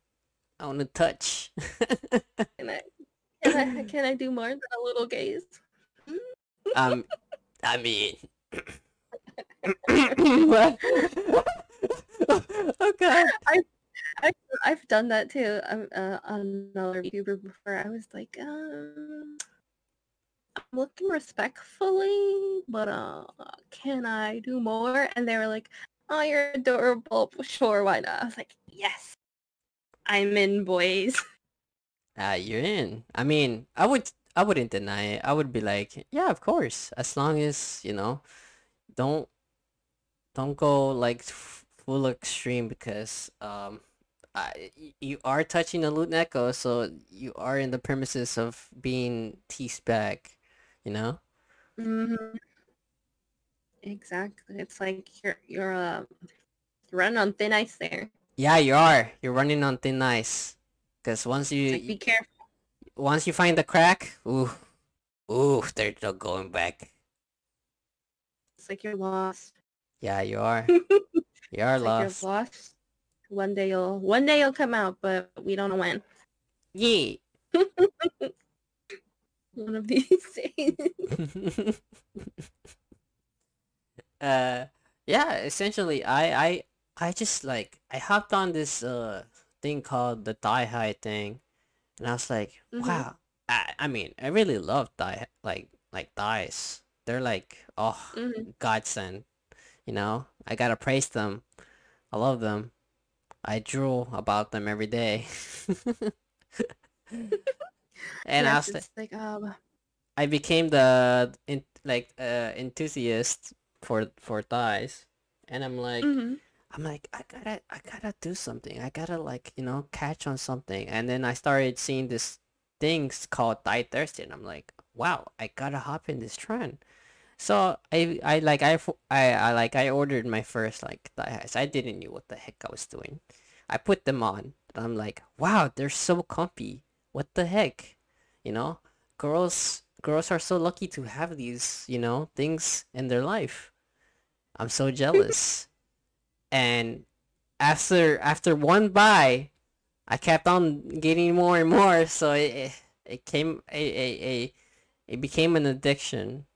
I want to touch." Can I, can I, can I do more than a little gaze? um, I mean? oh god. I, I've done that too. I'm uh, on another YouTuber before. I was like, um, I'm looking respectfully, but uh, can I do more? And they were like, oh, you're adorable. Sure, why not? I was like, yes, I'm in, boys. Ah, you're in. I mean, I would, I wouldn't deny it. I would be like, yeah, of course, as long as you know, don't, don't go like full extreme because um, I, you are touching a loot echo, so you are in the premises of being teased back, you know. hmm Exactly. It's like you're you're uh, running on thin ice there. Yeah, you are. You're running on thin ice. Cause once you, like be careful. once you find the crack, ooh, ooh, there's no going back. It's like you're lost. Yeah, you are. it's You are like you're lost. lost. One day you'll one day you'll come out, but we don't know when. Yeah. One of these days. uh yeah essentially i i i just like i hopped on this uh thing called the thigh high thing and i was like Mhm. wow i i mean i really love thigh like like thighs they're like oh Mhm. godsend you know i gotta praise them i love them i drool about them every day and i was like it's like um. I became the in, like uh enthusiast for for thighs, and I'm like mhm. I'm like I gotta I gotta do something. I gotta like you know catch on something, and then I started seeing this things called thigh thirsty, and I'm like wow I gotta hop in this trend. So I I like I I, I like I ordered my first like thigh highs. I didn't know what the heck I was doing. I put them on, and I'm like wow they're so comfy. What the heck, you know? girls girls are so lucky to have these, you know, things in their life. I'm so jealous. And after after one buy, I kept on getting more and more, so it it, it came a, a, a it became an addiction.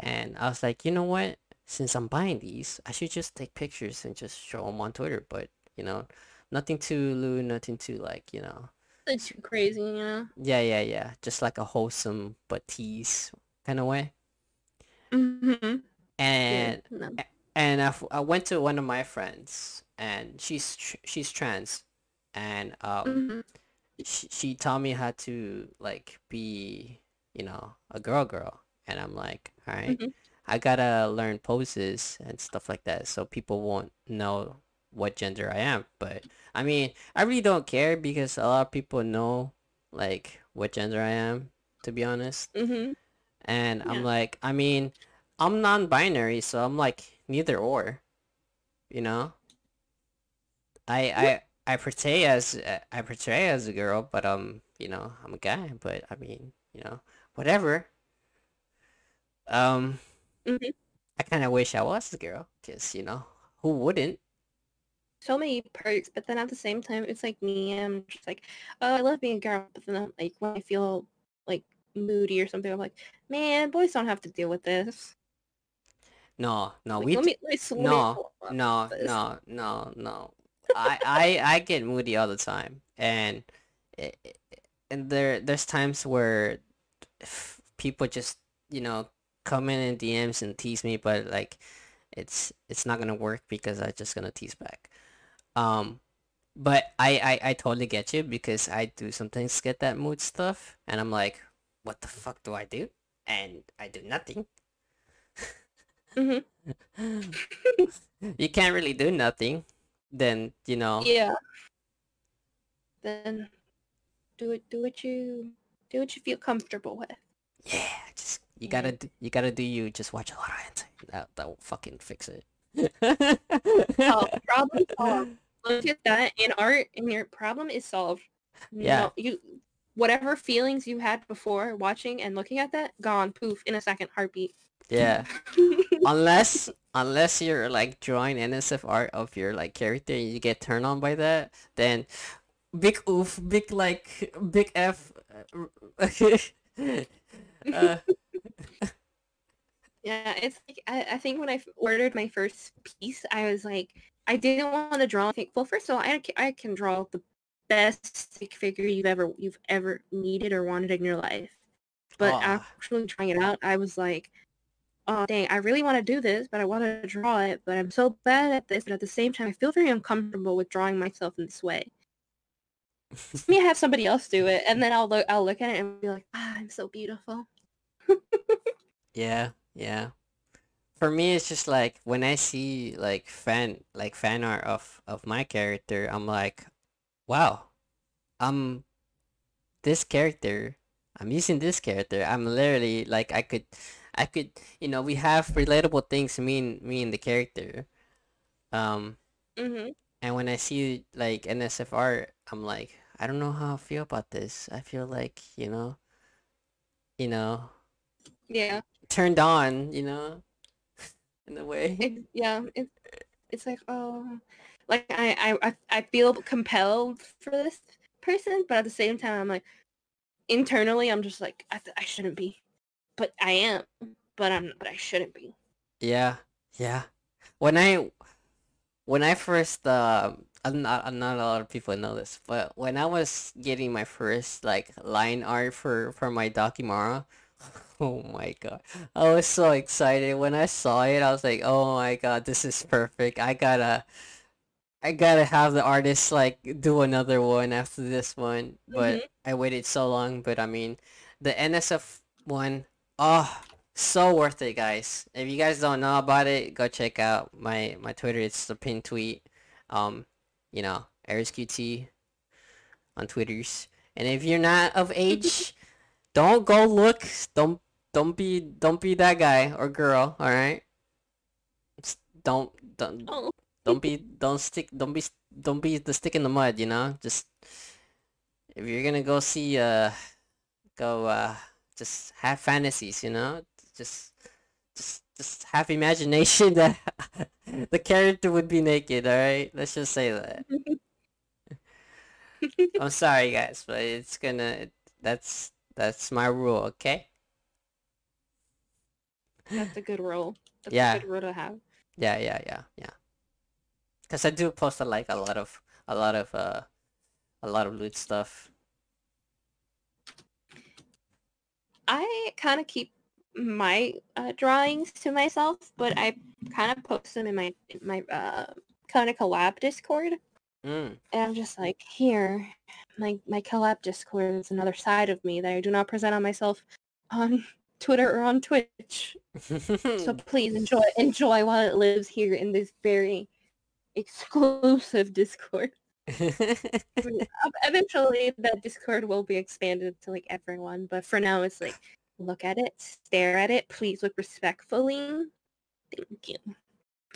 And I was like, you know what? Since I'm buying these, I should just take pictures and just show them on Twitter. But you know, nothing too lewd, nothing too like you know, It's too crazy, you know. yeah, yeah, yeah, just like a wholesome but tease kind of way. Mhm. Yeah. and No. and I, f- I went to one of my friends and she's tr- she's trans and um Mhm. she, she taught me how to like be you know a girl girl and I'm like all right Mhm. I gotta learn poses and stuff like that so people won't know what gender I am but I mean I really don't care because a lot of people know like what gender I am to be honest Mhm. and I'm like, I mean, I'm non-binary, so I'm like neither or, you know? I Yeah. I I portray as I portray as a girl, but um, you know, I'm a guy, but I mean, you know, whatever. Um, Mhm. I kind of wish I was a girl, cause you know, who wouldn't? So many perks, but then at the same time, it's like me. I'm just like, oh, I love being a girl, but then I'm like, when I feel like moody or something, I'm like, man, boys don't have to deal with this. No, no, Like, we let me let me swim no, no, no, no, no. I I I get moody all the time, and and there there's times where people just you know come in in DMs and tease me, but like it's it's not gonna work because I'm just gonna tease back. Um, but I I I totally get you because I do sometimes get that mood stuff, and I'm like, what the fuck do I do? And I do nothing. Mhm. you can't really do nothing. Then you know, Yeah. Then do it. Do what you do. What you feel comfortable with. yeah, you Yeah. gotta do, you gotta do you. Just watch a lot of hentai. That that will fucking fix it. Oh, problem solved. Look at that in art, and your problem is solved. Yeah. No, you whatever feelings you had before watching and looking at that, gone, poof, in a second, heartbeat. Yeah. Unless unless you're like drawing NSF art of your like character and you get turned on by that, then big oof, big like big F. uh, Yeah, it's like I, I think when I ordered my first piece, I was like, I didn't want to draw. I think, well, first of all, I can, I can draw the best stick figure you've ever you've ever needed or wanted in your life. But actually trying it out, I was like, oh dang, I really want to do this, but I want to draw it, but I'm so bad at this, but at the same time, I feel very uncomfortable with drawing myself in this way. Let me have somebody else do it, and then I'll look I'll look at it and be like, ah, I'm so beautiful. yeah, yeah. For me, it's just like when I see like fan like fan art of of my character, I'm like, wow, I'm this character. I'm using this character. I'm literally like I could, I could, you know, we have relatable things. Me and me and the character. Um, hmm and when I see like NSF art, I'm like, I don't know how I feel about this. I feel like you know, you know, Yeah. turned on, you know, in a way. It, yeah, it, it's like oh, like I, I I feel compelled for this person, but at the same time I'm like, internally I'm just like I, th- I shouldn't be, but I am, but I'm but I shouldn't be. Yeah, yeah. When I when I first uh, I'm not I'm not a lot of people know this, but when I was getting my first like line art for for my Dakimara, oh my god, I was so excited when I saw it. I was like, oh my god, this is perfect. I gotta I gotta have the artist like do another one after this one, but Mhm. I waited so long. But I mean, the NSF one, oh, so worth it, guys. If you guys don't know about it, go check out my my Twitter. It's the pin tweet. Um, you know, Eris QT on Twitters. And if you're not of age, don't go look. Don't don't be don't be that guy or girl. All right. Don't don't Oh, don't be don't stick don't be don't be the stick in the mud you know just if you're gonna go see uh go uh just have fantasies you know just just just have imagination that the character would be naked all right let's just say that i'm sorry guys but it's gonna that's that's my rule okay that's a good rule. That's Yeah. a good rule to have. yeah yeah yeah yeah because i do post a, like a lot of a lot of uh a lot of loot stuff I kind of keep my uh, drawings to myself, but I kind of post them in my in my uh, kind of collab Discord, mm. and I'm just like, here, my my collab Discord is another side of me that I do not present on myself on Twitter or on Twitch. So please enjoy enjoy while it lives here in this very exclusive Discord. Eventually, that Discord will be expanded to like everyone, but for now, it's like look at it, stare at it, please look respectfully. Thank you.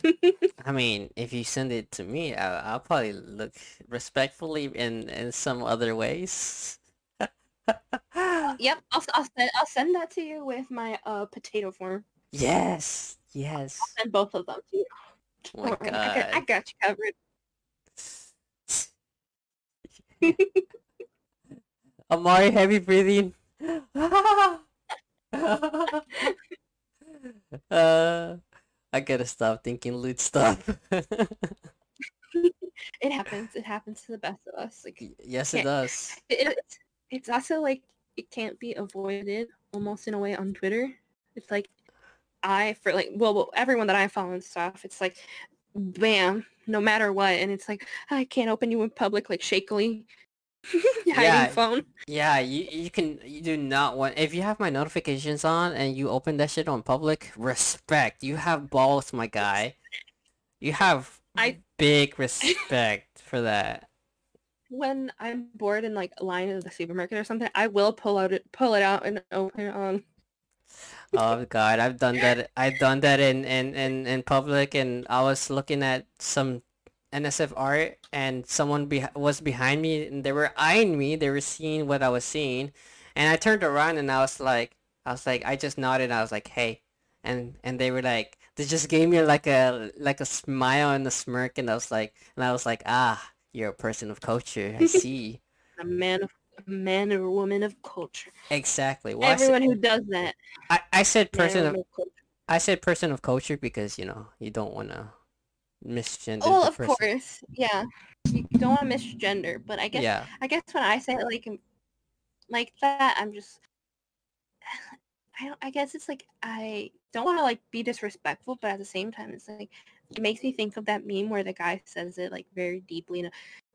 I mean, if you send it to me, I'll, I'll probably look respectfully in in some other ways. Yep, I'll, I'll send I'll send that to you with my uh potato form. yes, yes. Send both of them to you. Oh my Don't worry, I got, I god. got you covered. Amari, heavy breathing. uh, I gotta stop thinking loot stuff. It happens. It happens to the best of us. Like yes, it does. it, it's it's also like it can't be avoided almost in a way on Twitter. It's like I for like well, well everyone that I follow and stuff, it's like bam, no matter what, and it's like I can't open you in public like shakily hiding Yeah. phone. Yeah, you you can you do not want if you have my notifications on and you open that shit on public, respect. You have balls, my guy. You have I- big respect for that. When I'm bored in like line at the supermarket or something, I will pull out it pull it out and open it on. Oh god, I've done that. I've done that in in in in public, and I was looking at some NSF art, and someone be was behind me, and they were eyeing me. They were seeing what I was seeing, and I turned around, and I was like, I was like, I just nodded. I was like, hey, and and they were like, they just gave me like a like a smile and a smirk, and I was like, and I was like, ah, you're a person of culture. I see. A man of a man or woman of culture. Exactly. Well, Everyone said, who does that. I, I said person of of culture. I said person of culture because you know you don't want to misgender Well, of person. course, yeah. You don't want to misgender, but I guess Yeah, I guess when I say it like like that, I'm just I don't, I guess it's like I don't want to like be disrespectful, but at the same time, it's like it makes me think of that meme where the guy says it like very deeply in, a,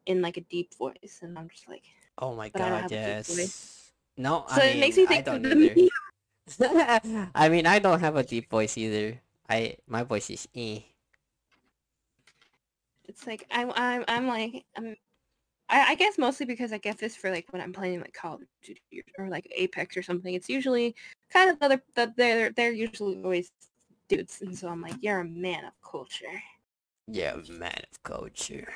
in like a deep voice, and I'm just like, Oh my But I don't god, have a deep voice. yes. No, so I it makes me think of the meme. I mean, I don't have a deep voice either. I my voice is eh. It's like I'm I'm I'm like I'm. I, I guess mostly because I get this for like when I'm playing like Call of Duty or, like Apex or something. It's usually kind of other that they're they're usually always dudes, and so I'm like, you're a man of culture. Yeah, man of culture.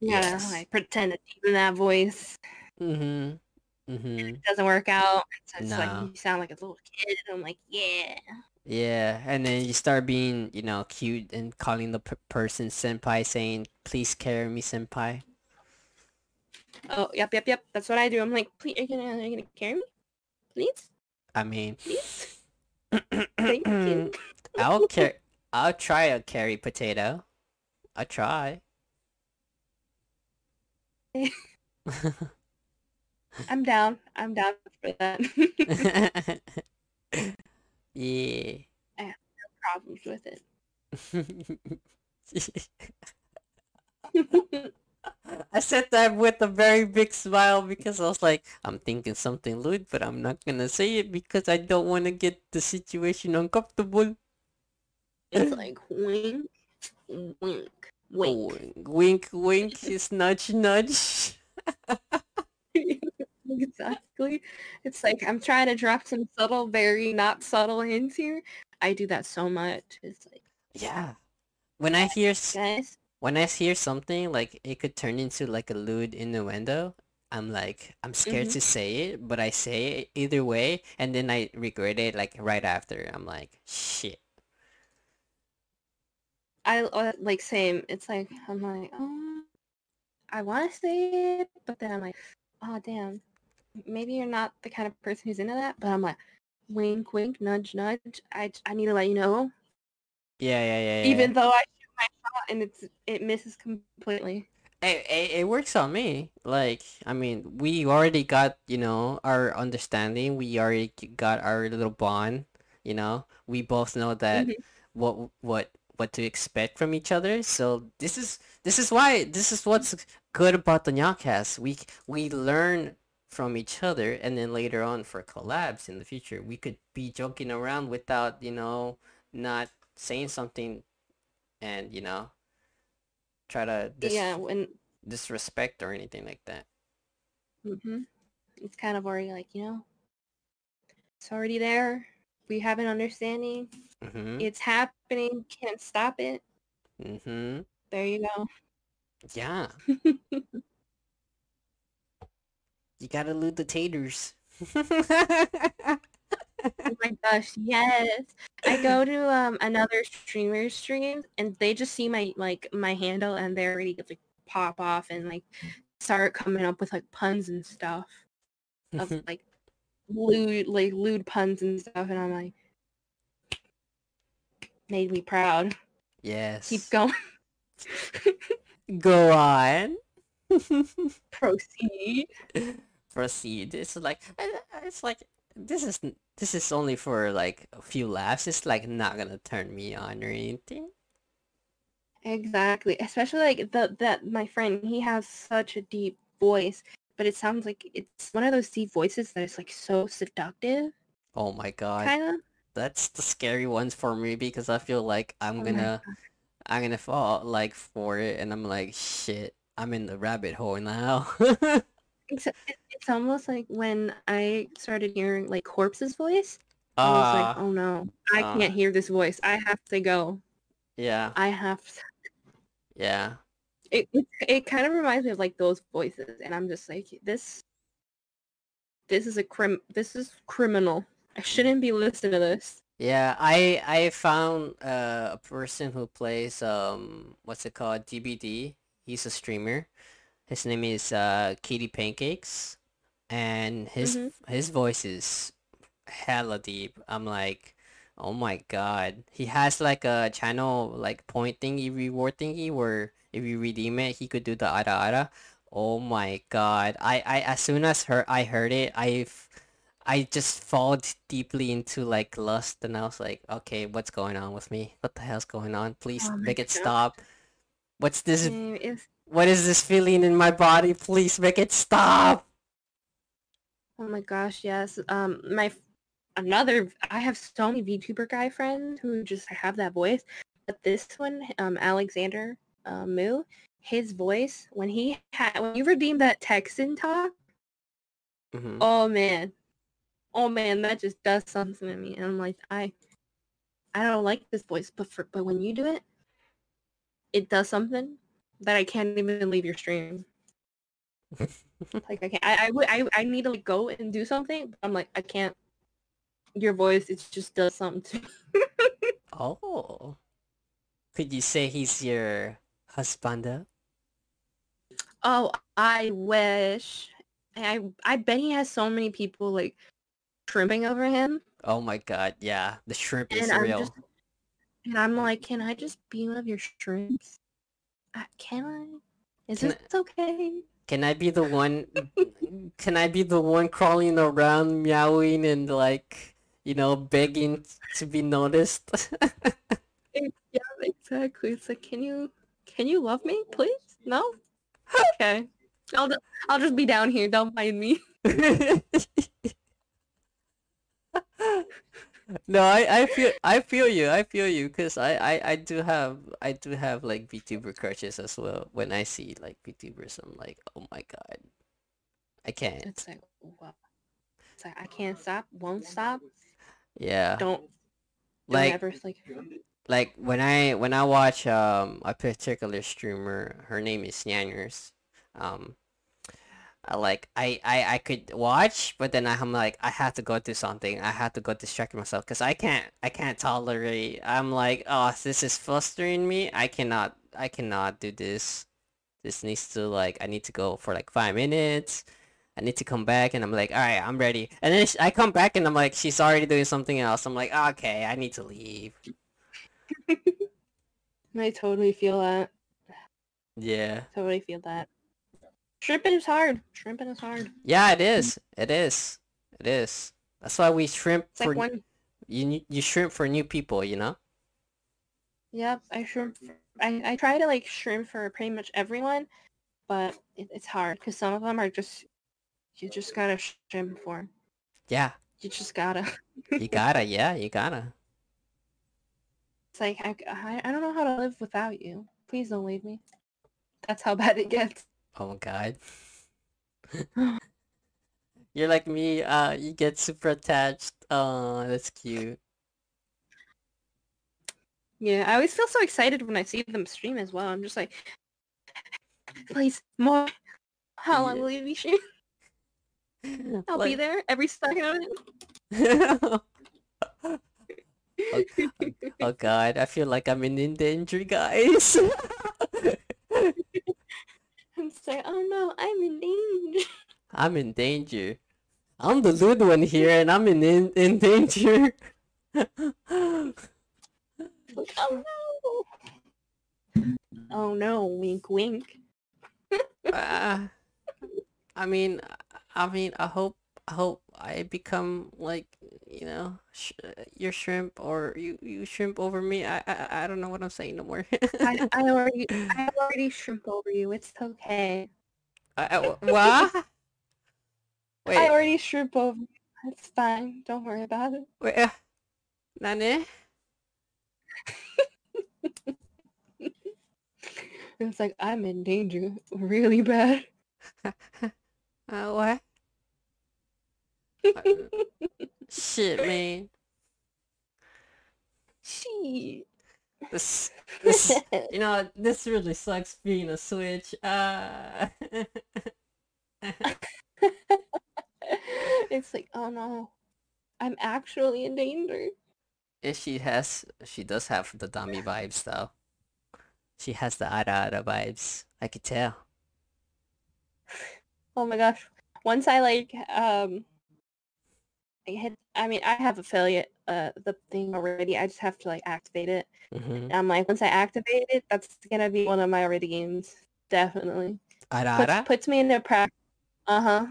Yeah, Yes. like pretend to deepen that voice. Mhm. Mhm. It doesn't work out. So it's No. like you sound like a little kid. I'm like, yeah. Yeah, and then you start being, you know, cute and calling the p- person senpai, saying, "Please carry me, senpai." Oh, yep, yep, yep. That's what I do. I'm like, please, are you gonna, are you gonna carry me? Please, I mean, please. Thank you. I'll car- I'll try a carry potato. I'll try. I'm down. I'm down for that. yeah. I have no problems with it. I said that with a very big smile because I was like, I'm thinking something lewd, but I'm not gonna say it because I don't want to get the situation uncomfortable. it's like wink, wink, wink. Wink, wink, wink is nudge, nudge. exactly. It's like I'm trying to drop some subtle, very not subtle hints here. I do that so much. It's like, Yeah. When I hear guys, when I hear something like it could turn into like a lewd innuendo, I'm like I'm scared Mhm. to say it, but I say it either way, and then I regret it like right after. I'm like, shit. I uh, like same. It's like I'm like, oh, I want to say it, but then I'm like, oh damn, maybe you're not the kind of person who's into that. But I'm like, wink, wink, nudge, nudge. I I need to let you know, Yeah, yeah, yeah, yeah. even though I shoot my shot and it's it misses completely. It, it, it works on me. Like, I mean, we already got, you know, our understanding. We already got our little bond, you know. We both know that Mhm. what what what to expect from each other. So this is this is why this is what's good about the NyaaCast. We we learn from each other and then later on for collabs in the future, we could be joking around without, you know, not saying something and, you know, try to dis- yeah, when disrespect or anything like that. hmm it's kind of already like you know, it's already there. We have an understanding. Mm-hmm. It's happening. Can't stop it. Mm-hmm. There you go. Yeah. You gotta loot the taters. Oh my gosh, yes. I go to um another streamer's stream and they just see my like my handle and they're already like pop off and like start coming up with like puns and stuff of like lewd like lewd puns and stuff and I'm like made me proud. yes. Keep going. Go on. Proceed. Proceed. It's like eh, eh, it's like this is this is only for like a few laughs. It's like not gonna turn me on or anything. Exactly. Especially like the that my friend, he has such a deep voice, but it sounds like it's one of those deep voices that is like so seductive, Oh my god. kind of. That's the scary ones for me because I feel like I'm Oh gonna I'm gonna fall like for it and I'm like shit. I'm in the rabbit hole now. It's, it's almost like when I started hearing like Corpse's voice, I was like, Ah, oh no, I ah. can't hear this voice. I have to go. yeah, I have to. yeah. It, it, it kind of reminds me of like those voices, and I'm just like, this, this is a crim, this is criminal. I shouldn't be listening to this. Yeah, I I found uh, a person who plays um what's it called DBD. He's a streamer. His name is uh Katie Pancakes, and his Mhm. his voice is hella deep. I'm like, oh my god. He has like a channel like point thingy reward thingy where if you redeem it, he could do the ara ara. Oh my god. I I as soon as her I heard it, I've I just fall deeply into like lust and I was like, okay, what's going on with me? What the hell's going on? Please Oh make it God. stop. What's this? It's, What is this feeling in my body? Please make it stop. oh my gosh, yes. Um, my another, I have so many VTuber guy friends who just have that voice, but this one, um, Alexander uh, Moo, his voice when he had when you redeem that Texan talk, hmm oh man, oh man, that just does something to me, and I'm like, I, I don't like this voice, but for but when you do it, it does something that I can't even leave your stream. Like I can't. I I, would- I I need to like go and do something. But I'm like I can't. Your voice it just does something to me. Oh. Could you say he's your husband? Oh, I wish. I I bet he has so many people like shrimping over him, Oh my god, yeah. The shrimp is I'm real. just and I'm like, can I just be one of your shrimps? Can I? Is Can this okay? Can I be the one? Can I be the one crawling around, meowing and like, you know, begging to be noticed? Yeah, exactly. It's like, can you can you love me, please? No. Okay. I'll I'll just be down here. Don't mind me. No, I, I feel I feel you. I feel you because I, I, I do have I do have like VTuber crushes as well. When I see like VTubers, I'm like, oh my god, I can't. It's like, wow. It's like I can't stop, won't stop. Yeah, Don't don't like ever like. like when I when I watch um a particular streamer, her name is Nyanners. Um, like I, I I could watch, but then I'm like I have to go do something. I have to go distract myself because I can't I can't tolerate. I'm like, oh, this is flustering me. I cannot I cannot do this. This needs to like I need to go for like five minutes. I need to come back, and I'm like, all right, I'm ready. And then I come back, and I'm like, she's already doing something else. I'm like, okay, I need to leave. I totally feel that. Yeah. Totally feel that. Shrimping is hard. Shrimping is hard. Yeah, it is. It is. It is. That's why we shrimp It's for like one. you. You shrimp for new people, you know. Yep, I shrimp. I I try to like shrimp for pretty much everyone, but it, it's hard because some of them are just you just gotta shrimp for. Yeah, You just gotta. you gotta. Yeah, you gotta. It's like I, I I don't know how to live without you. Please don't leave me. That's how bad it gets. Oh my god. You're like me. Uh, you get super attached. Oh, that's cute. Yeah, I always feel so excited when I see them stream as well. I'm just like, please more. How long will you be streaming? I'll be there every second of it. oh god, I feel like I'm in danger, guys. I'm say, oh no, I'm in danger. I'm in danger. I'm the lewd one here, and I'm in in, in danger. Oh no. Oh no, wink wink. uh, I mean, I mean, I hope, I hope I become like, you know, sh your shrimp or you you shrimp over me. I I I don't know what I'm saying no more. I, I already I already shrimp over you. It's okay. I, I, what? I already shrimp over you. It's fine. Don't worry about it. wait, uh, nane? It's like I'm in danger really bad. Uh, what? Uh, Shit, man. Shit. This, this, you know, this really sucks being a Switch. Uh, it's like, oh no, I'm actually in danger. and she has, she does have the dummy vibes though. She has the Ara Ara vibes. I could tell. Oh my gosh. Once I like um I I mean I have affiliate uh the thing already. I just have to like activate it. Mm-hmm. And I'm like once I activate it, that's gonna be one of my already games. Definitely. Ara Puts, puts me into practice. Uh-huh.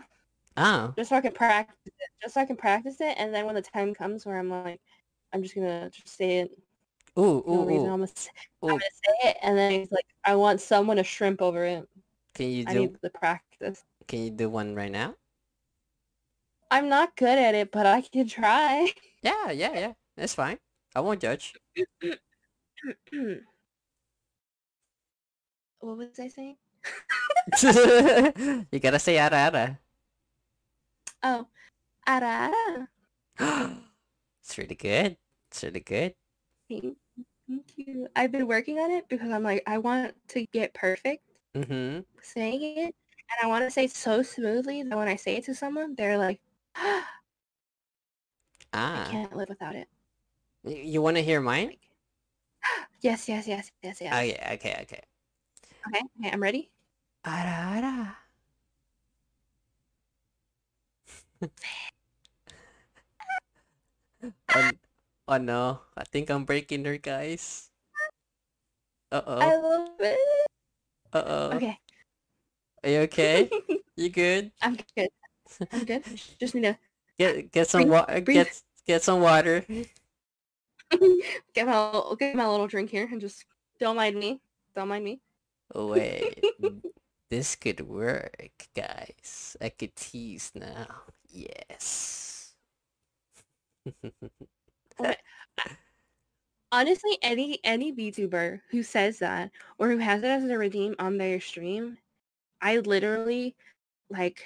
Oh, Just so I can practice it. Just so I can practice it and then when the time comes where I'm like I'm just gonna just say it ooh, no ooh, reason. ooh. I'm gonna, s- I'm gonna say it and then it's like I want someone to shrimp over it. Can you I do, need the practice. can you do one right now? I'm not good at it, but I can try. Yeah, yeah, yeah. That's fine. I won't judge. what was I saying? you gotta say Ara Ara. Oh, ara ara. it's really good. It's really good. Thank thank you. I've been working on it because I'm like, I want to get perfect Mm-hmm. saying it, and I want to say it so smoothly that when I say it to someone, they're like, I Ah. can't live without it. You want to hear mine? Yes, yes, yes, yes, yes. Oh yeah. Okay. Okay. Okay, okay, I'm ready. Ara ara. oh, oh no, I think I'm breaking her, guys. Uh-oh. I love it. Uh oh. Okay. Are you okay? You good? I'm good. I'm good. Just need to Get get some water. Get get some water. get my little, get my little drink here and just don't mind me. Don't mind me. Oh, wait, this could work, guys. I could tease now. Yes. Honestly, any any VTuber who says that or who has it as a redeem on their stream, I literally like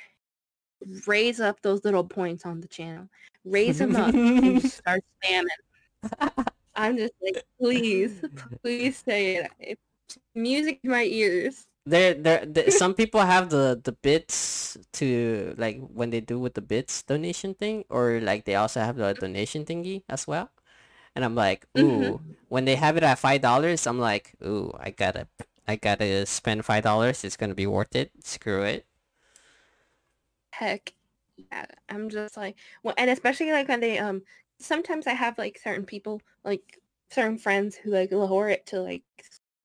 raise up those little points on the channel. Raise them up and start spamming. I'm just like, please, please say it. It's music to my ears. there, there, th- some people have the the bits to like when they do with the bits donation thing, or like they also have the donation thingy as well. And I'm like, ooh, Mhm. when they have it at five dollars, I'm like, ooh, I gotta, I gotta spend five dollars. It's gonna be worth it. Screw it. Heck, yeah. I'm just like, well, and especially like when they um. Sometimes I have like certain people, like certain friends who like lower it to like,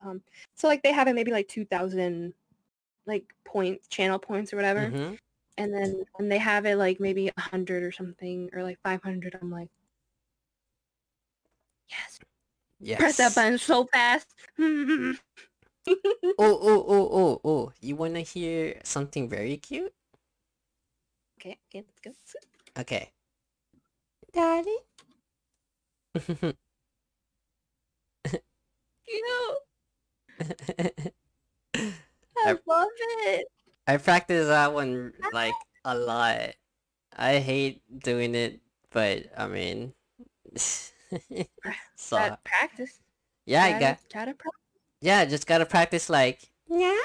um, so like they have it maybe like two thousand, like points, channel points or whatever. Mm-hmm. and then when they have it like maybe a hundred or something or like five hundred, I'm like, yes, Yes. press that button so fast. Oh, oh, oh, oh, oh. You wanna hear something very cute? Okay, go. let's go. Okay. Daddy? You know, I- I love it. I practice that one ah. like a lot. I hate doing it, but I mean, so Gotta practice. yeah, I gotta, got gotta practice. yeah, just gotta practice like yeah,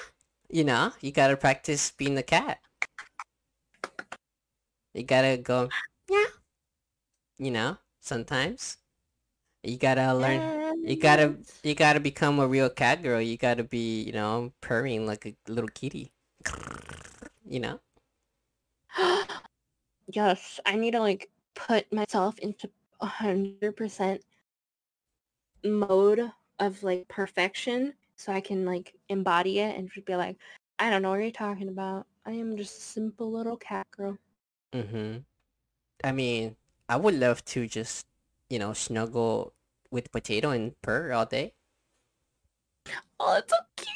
you know, you gotta practice being the cat. You gotta go yeah, you know, sometimes you gotta learn. You gotta you gotta become a real cat girl. You gotta be, you know, purring like a little kitty. You know? yes, I need to like put myself into a hundred percent mode of like perfection so I can like embody it and just be like, I don't know what you're talking about. I am just a simple little cat girl. Mm-hmm. I mean, I would love to just, you know, snuggle with potato and purr all day. Oh, it's so cute.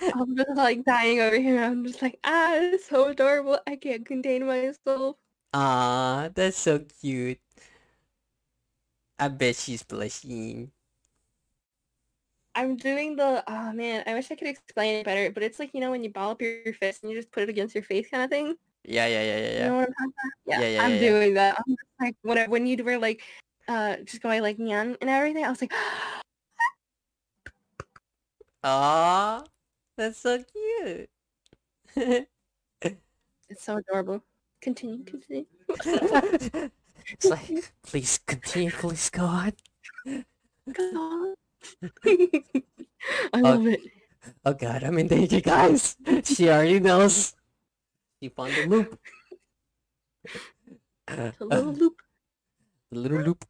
I'm just like dying over here. I'm just like, ah, it's so adorable. I can't contain myself. Ah, that's so cute. I bet she's blushing. I'm doing the oh man, I wish I could explain it better, but it's like you know when you ball up your, fist and you just put it against your face kind of thing. Yeah, yeah, yeah, yeah, You yeah. know what I'm talking about? Yeah, Yeah, yeah, I'm yeah, yeah. doing that. I'm just like whatever when you were like uh just going like nyan and everything, I was like Aw, that's so cute. it's so adorable. Continue, continue. it's like, please continue, please go on. Come on. I love it. Oh god, I'm in danger, guys. She already knows. She found the loop. It's a little loop. A little loop.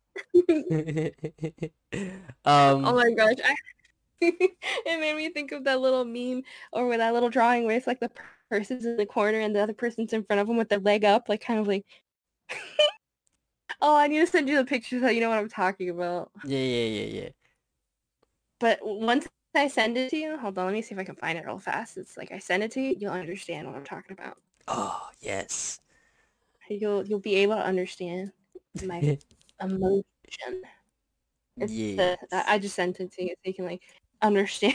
Oh um, my gosh. I it made me think of that little meme or with that little drawing where it's like the person's in the corner and the other person's in front of them with their leg up, like kind of like Oh, I need to send you the picture so you know what I'm talking about. yeah, yeah, yeah, yeah. But once I send it to you, hold on, let me see if I can find it real fast. It's like I send it to you, you'll understand what I'm talking about. Oh, yes. You'll you'll be able to understand my emotion. It's yes. the, I just sent it to you so you can like understand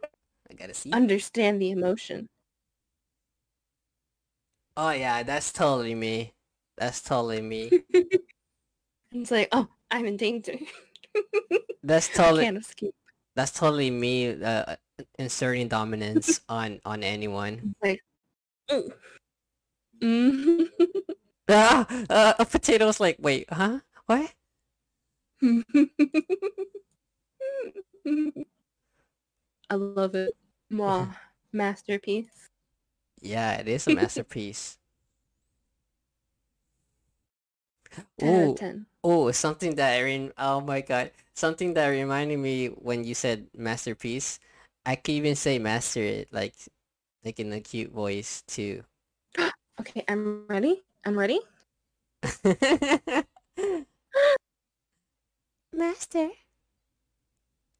I gotta see. understand the emotion. Oh, yeah, that's totally me. That's totally me. It's like, oh, I'm in danger. That's totally can't escape. That's totally me uh, inserting dominance on on anyone. Like, mm. Ah, uh, a potato's like, wait, huh? What? I love it. Mwah. Masterpiece. Yeah, it is a masterpiece. 10 out Ooh, of 10. Oh, something that I rem- oh my god, something that reminded me when you said masterpiece. I could even say master it like like in a cute voice too. Okay, I'm ready. I'm ready. Master.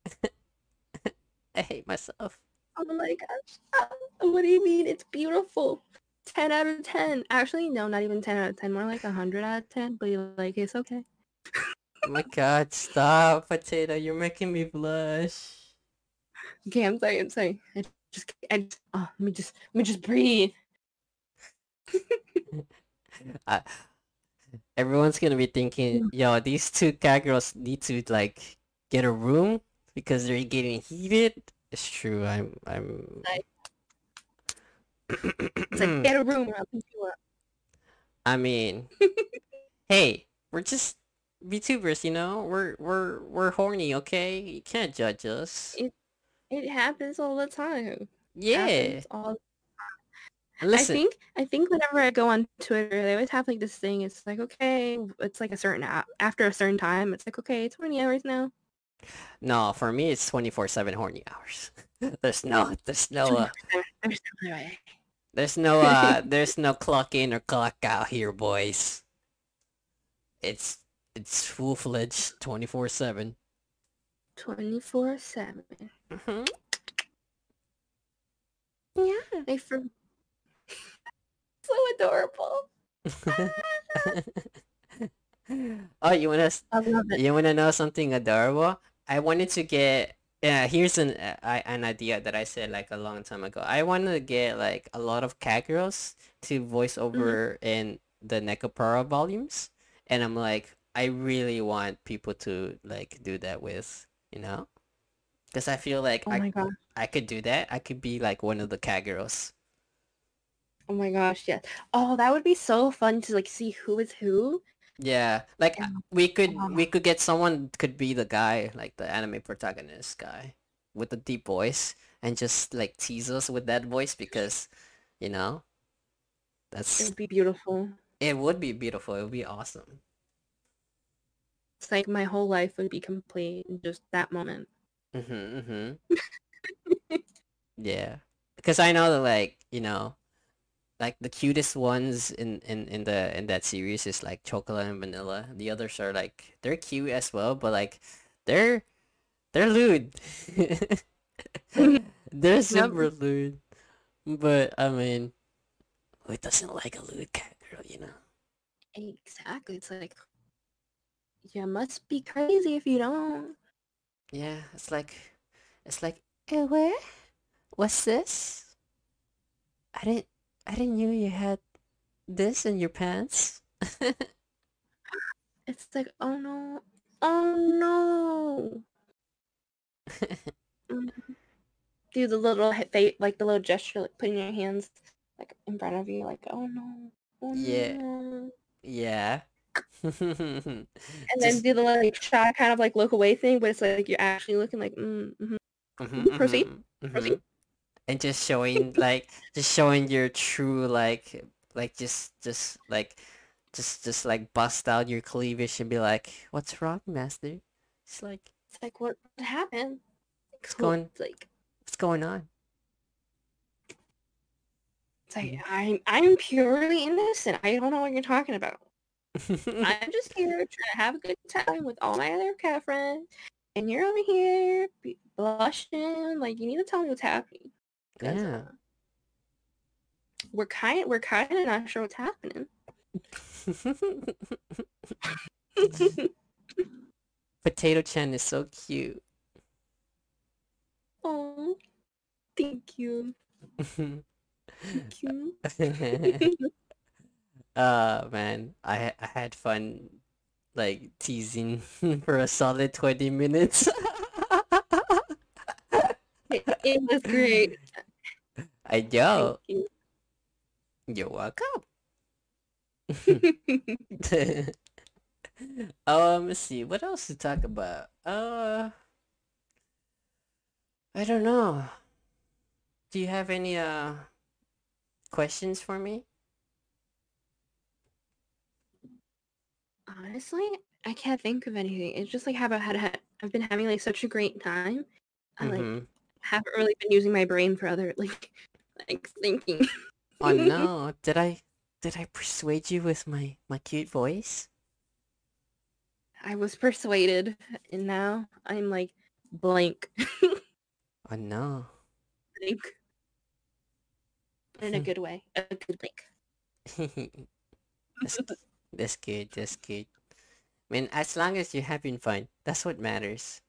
I hate myself. Oh my gosh. Ah, What do you mean? It's beautiful. 10 out of 10. Actually, no, not even 10 out of 10. More like 100 out of 10. But you're like, it's okay. Oh my god, stop, potato, you're making me blush. Okay, I'm sorry. I'm sorry. I just, I just, oh, let me just, let me just breathe. I, everyone's gonna be thinking, yo, these two cat girls need to like get a room because they're getting heated. It's true. I'm. I'm. It's like, get a room or I'll pick you up. I mean, hey, we're just VTubers, you know. We're we're we're horny, okay? You can't judge us. It- It happens all the time. Yeah. All And I Listen. think I think whenever I go on Twitter, they always have like this thing. It's like okay, it's like a certain app after a certain time. It's like okay, it's 20 hours now. No, for me it's twenty four seven horny hours. there's no. There's no. Uh, There's no way. There's no uh there's no clock in or clock out here, boys. It's it's full fledged twenty four seven. 24 seven. Mm-hmm. Yeah, I for so adorable. oh, you wanna s- I love it. you wanna know something adorable? I wanted to get yeah. Here's an uh, I, an idea that I said like a long time ago. I want to get like a lot of cat girls to voice over in the Nekopara volumes, and I'm like, I really want people to like do that with, you know, because I feel like Oh I god. I could do that. I could be like one of the cat girls. Oh my gosh, yes. Oh, that would be so fun to like see who is who. Yeah, like Yeah. we could oh Wow. we could get someone could be the guy, like the anime protagonist guy with the deep voice and just like tease us with that voice because, you know, that's It would be beautiful. it would be beautiful. It would be awesome. It's like my whole life would be complete in just that moment. Mm-hmm, mm-hmm. Yeah. Because I know that like, you know, like the cutest ones in, in, in the in that series is like chocolate and vanilla. The others are like they're cute as well, but like they're they're lewd. they're super lewd. But I mean who doesn't like a lewd cat girl, you know? Exactly. It's like you must be crazy if you don't. Yeah, it's like it's like eh, where? What's this? I didn't I didn't knew you had this in your pants. It's like, oh no. Oh no. Mm. Do the little like the little gesture, like putting your hands like in front of you, like, oh no. Oh no Yeah. no. yeah. And then do the like shy kind of like look away thing, but it's like you're actually looking like, mm, mhm. Mhm, proceed, mhm, proceed. mhm. And just showing like just showing your true like like just just like just just like bust out your cleavage and be like, "What's wrong, master?" It's like, It's like what what happened? What's going- It's like "What's going on?" it's like I'm I'm purely innocent. I don't know what you're talking about. I'm just here trying to have a good time with all my other cat friends, and you're over here blushing. Like you need to tell me what's happening. Yeah. uh, we're kind we're kind of not sure what's happening. Potato Chen is so cute. oh, thank you, thank you. Uh man, I I had fun like teasing for a solid 20 minutes. it, it was great. I know. You. You're welcome. um, let's see. What else to talk about? Uh, I don't know. Do you have any uh questions for me? Honestly, I can't think of anything. It's just like how I had, had I've been having like such a great time. I like Mm-hmm. haven't really been using my brain for other like like thinking. Oh no, did I did I persuade you with my my cute voice? I was persuaded, and now I'm like blank, Oh no. blank, in a good way, a good blank. That's, good, that's good. I mean, as long as you're having fun, that's what matters.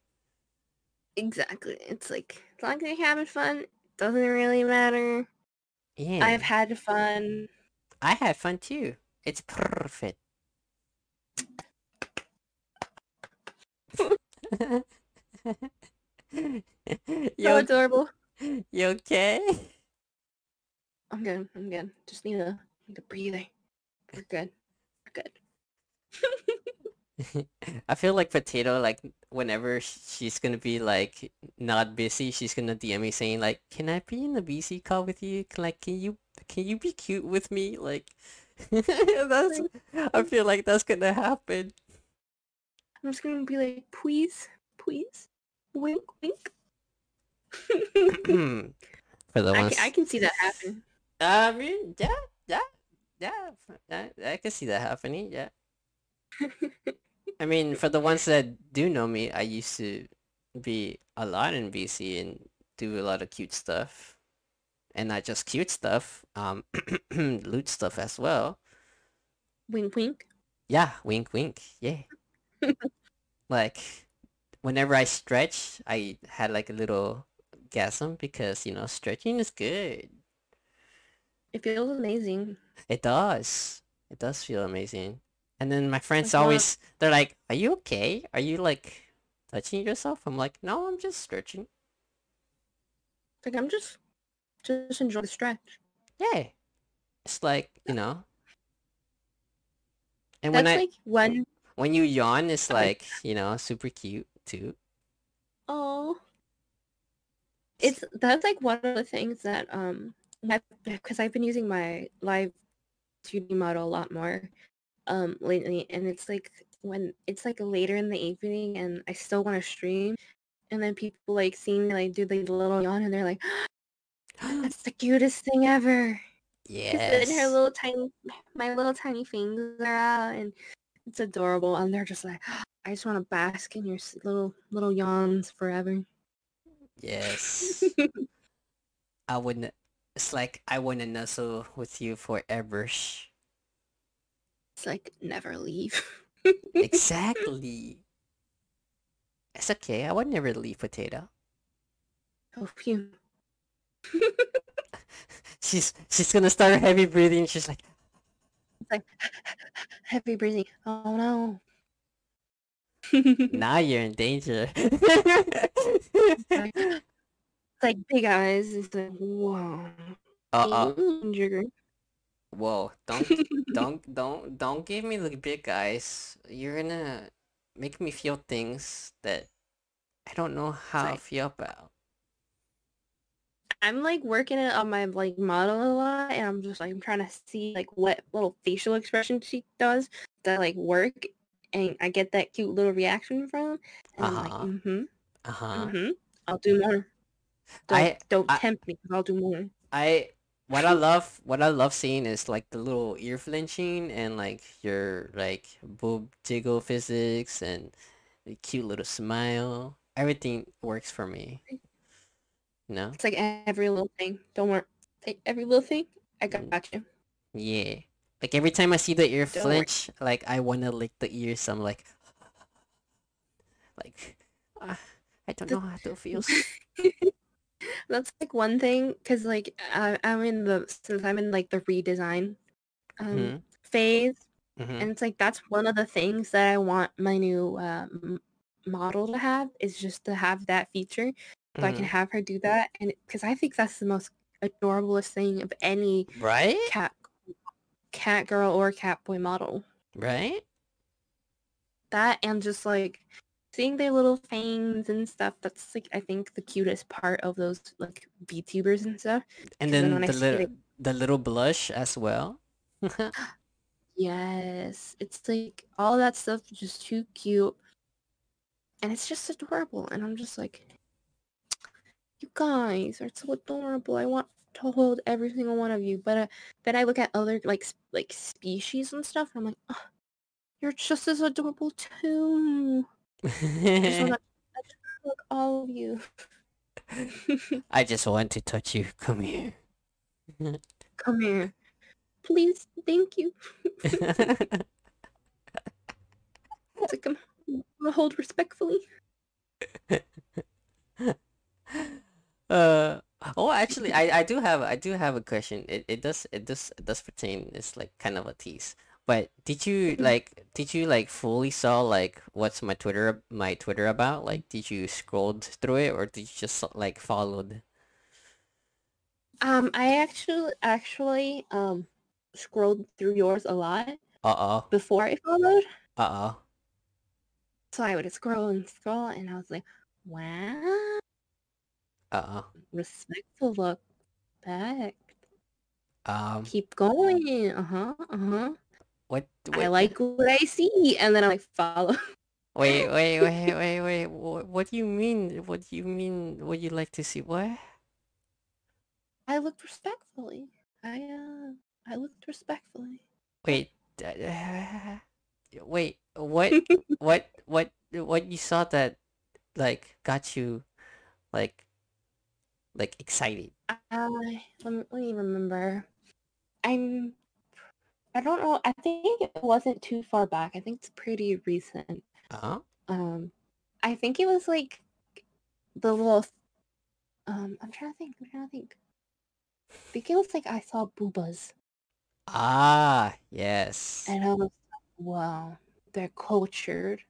Exactly. It's like as long as you're having fun, doesn't really matter. Yeah. I've had fun. I had fun too. It's perfect. So you, adorable. you okay? I'm good. I'm good. Just need a need a breather. We're good. Good. I feel like Potato, like, whenever she's gonna be, like, not busy, she's gonna DM me saying, like, can I be in the BC call with you? Can, like, can you, can you be cute with me? Like, that's, I feel like that's gonna happen. I'm just gonna be like, please, please, wink, wink. For the I ones, can, I can see that happen. I mean, yeah, yeah, yeah, I, I can see that happening, yeah. I mean, for the ones that do know me, I used to be a lot in BC and do a lot of cute stuff. And not just cute stuff, um, loot stuff as well. wink, wink. Yeah, wink, wink, yeah. like, whenever I stretch, I had like a little gasm because, you know, stretching is good. It feels amazing. It does. It does feel amazing. And then my friends not- always, they're like, are you okay? Are you like touching yourself? I'm like, no, I'm just stretching. Like I'm just, just enjoy the stretch. Yeah. It's like, you know. And That's when I like one when you yawn, it's Sorry. like, you know, super cute too. oh, it's that's like one of the things that um, because I've been using my live 2D model a lot more um lately, and it's like when it's like later in the evening and I still want to stream, and then people like see me like do the little yawn and they're like, that's the cutest thing ever. Because And her little tiny, my little tiny fingers are out, and it's adorable. And they're just like, I just want to bask in your little little yawns forever. Yes. I wouldn't it's like I wanna nuzzle with you forever. It's like never leave. exactly. It's okay. I would never leave potato. oh, phew. She's she's gonna start heavy breathing. She's like, like heavy breathing. Oh no. now you're in danger. it's like big eyes. It's like whoa. uh Danger. Whoa! Don't don't don't don't give me the big eyes. You're gonna make me feel things that I don't know how to like- feel about. I'm like working it on my like model a lot, and I'm just like I'm trying to see like what little facial expression she does that like work, and I get that cute little reaction from, and I'm like, Uh-huh. mm-hmm, Uh huh. mm-hmm, I'll do more. Don't, I- don't I- tempt me. I'll do more. I what I love what I love seeing is like the little ear flinching and like your like boob jiggle physics and the cute little smile. Everything works for me. No. It's like every little thing. Don't worry, like, every little thing. I Mm. got you. Yeah. Like every time I see the ear Don't worry. flinch, like I wanna lick the ears. I'm like, like, ah, I don't know how it feels. That's like one thing, cause like I, I'm in the since I'm in like the redesign um, Mhm. phase. hmm and it's like that's one of the things that I want my new um, model to have is just to have that feature so I can have her do that and because I think that's the most adorablest thing of any Right? cat cat girl or cat boy model Right? that and just like seeing their little fangs and stuff. That's like I think the cutest part of those like VTubers and stuff. and then when I the little it- the little blush as well. Yes, it's like all that stuff is just too cute, and it's just adorable. And I'm just like, you guys are so adorable. I want to hold every single one of you. But uh, then I look at other like like species and stuff, and I'm like, oh, you're just as adorable too. I just want to hug all of you. I just want to touch you. Come here. Come here, please. Thank you. It's like I'm, hold respectfully. uh oh actually I, I do have I do have a question. It it does it does it does pertain it's like kind of a tease. But did you Mhm. like did you like fully saw like what's my Twitter my Twitter about? Like did you scrolled through it or did you just like followed? Um, I actually actually um scrolled through yours a lot Uh-oh. before I followed. Uh-oh. So I would scroll and scroll and I was like, wow, Uh-oh. respectful look back. Um Keep going. Uh-huh. Uh-huh. What I like what I see. And then I like follow. Wait, wait, wait, wait, wait. What, what do you mean? What do you mean? What you like to see what? I looked respectfully. I uh I looked respectfully. Wait, uh, wait. What? what? What? What you saw that, like, got you, like, like excited? Uh, let me, let me remember. I'm I don't know. I think it wasn't too far back. I think it's pretty recent. Uh-huh. Um, I think it was like the little. Um, I'm trying to think. I'm trying to think. I think it was like I saw boobas, Ah, yes, and I was like, wow, they're cultured.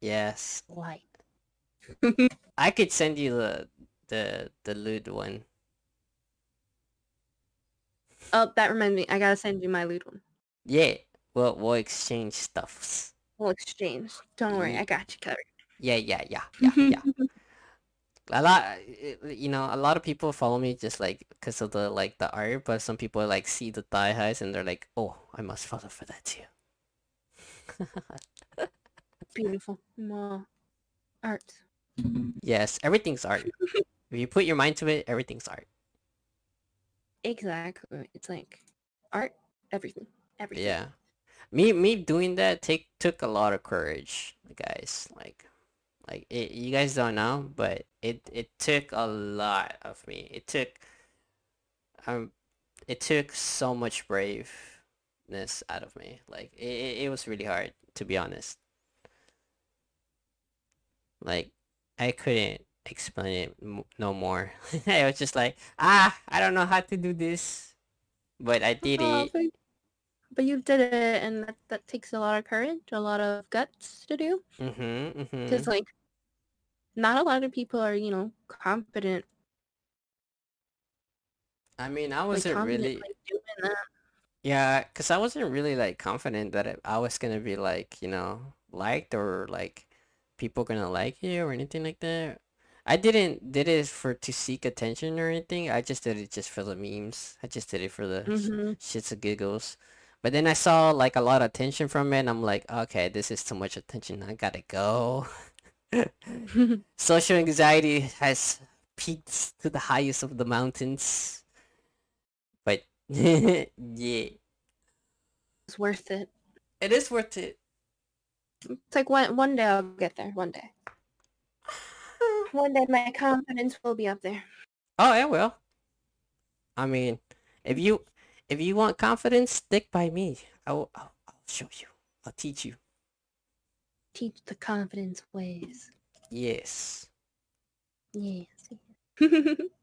yes. Like, I could send you the the the lewd one. Oh, that reminds me. I gotta send you my lewd one. Yeah, we'll we'll exchange stuffs. We'll exchange. Don't worry, I mm-hmm. got you covered. Yeah, yeah, yeah, yeah, yeah. a lot eh, you know a lot of people follow me just like because of the like the art but some people like see the thigh highs and they're like oh i must follow for that too Beautiful. Wow. Art. yes everything's art if you put your mind to it everything's art Exactly. It's like art. Everything. Everything. yeah me me doing that take took a lot of courage guys like like it, you guys don't know but it it took a lot of me it took um it took so much braveness out of me like it, it, it was really hard to be honest like i couldn't explain it no more i was just like ah i don't know how to do this but i did Oh, it but, but you did it, and that, that takes a lot of courage, a lot of guts to do. mm-hmm mm-hmm Because, like, not a lot of people are, you know, confident. i mean i wasn't confident, really like, doing that. Yeah, cause I wasn't really like confident that it, I was gonna be like, you know, liked or like people gonna like you or anything like that. I didn't did it for to seek attention or anything. I just did it just for the memes. I just did it for the Mhm. shits and giggles. But then I saw like a lot of attention from it and I'm like, okay, this is too much attention. I gotta go. Social anxiety has peaked to the highest of the mountains. But yeah. it's worth it. It is worth it. It's like one one day I'll get there. One day. One day my confidence will be up there. Oh, it will. I mean, if you if you want confidence, stick by me. I'll I'll, I'll show you. I'll teach you. Teach the confidence ways. Yes. Yes.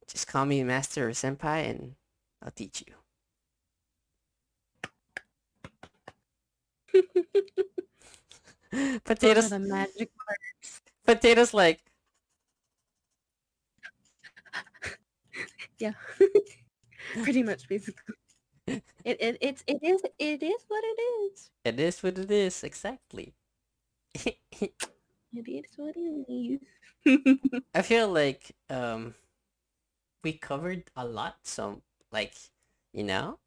Just call me master or senpai, and I'll teach you. Potatoes. the magic words. Potatoes like. Yeah. Pretty much, basically. It, it it's it is it is what it is. It is what it is. Exactly. It is what it is. I feel like um we covered a lot. So like you know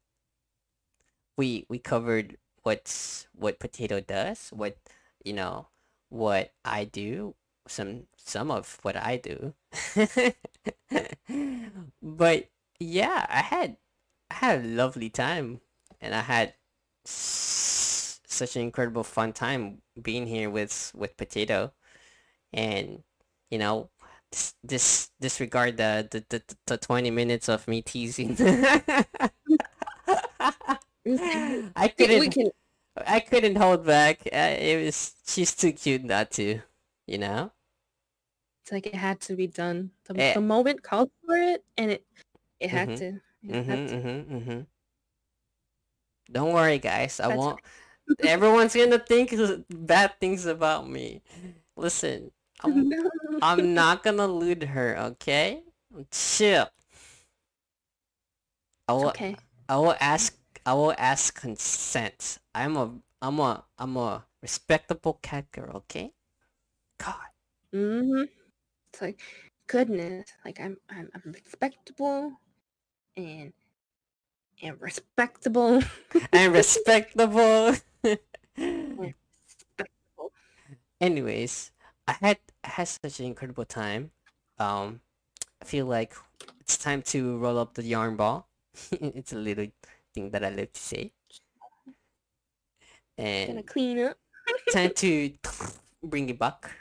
we we covered what's what potato does, what you know what I do, some some of what I do. but yeah, I had I had a lovely time, and I had s- such an incredible fun time being here with with Potato, and you know, this this disregard the the, the, the twenty minutes of me teasing. I couldn't. I couldn't hold back. Uh, it was she's too cute not to, you know. It's like it had to be done. The, Eh, the moment called for it, and it it had mhm, to. It mhm, had to. mhm, mhm. Don't worry, guys. I That's won't. Everyone's gonna think bad things about me. Listen, I'm No. I'm not gonna lewd her. Okay, chill. I will okay. I will ask I will ask consent. I'm a I'm a I'm a respectable cat girl. Okay. God. Mm-hmm. It's like goodness. Like I'm I'm, I'm respectable and and respectable. I'm respectable. respectable. Anyways, I had I had such an incredible time. Um, I feel like it's time to roll up the yarn ball. it's a little thing that I love to say. And Gonna And clean up. time to bring it back.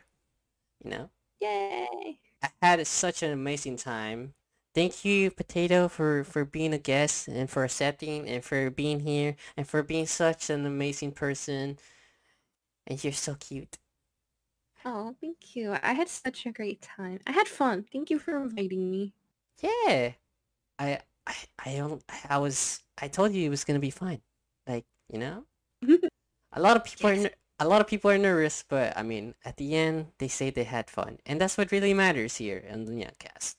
You know, Yay. I had such an amazing time. Thank you, Potato, for for being a guest and for accepting and for being here and for being such an amazing person. And you're so cute. Oh, thank you. I had such a great time. I had fun. Thank you for inviting me. Yeah. I I I don't I was I told you it was gonna be fine. Like, you know? A lot of people are Yes. ner- a lot of people are nervous, but I mean, at the end they say they had fun. And that's what really matters here on the NyaaCast.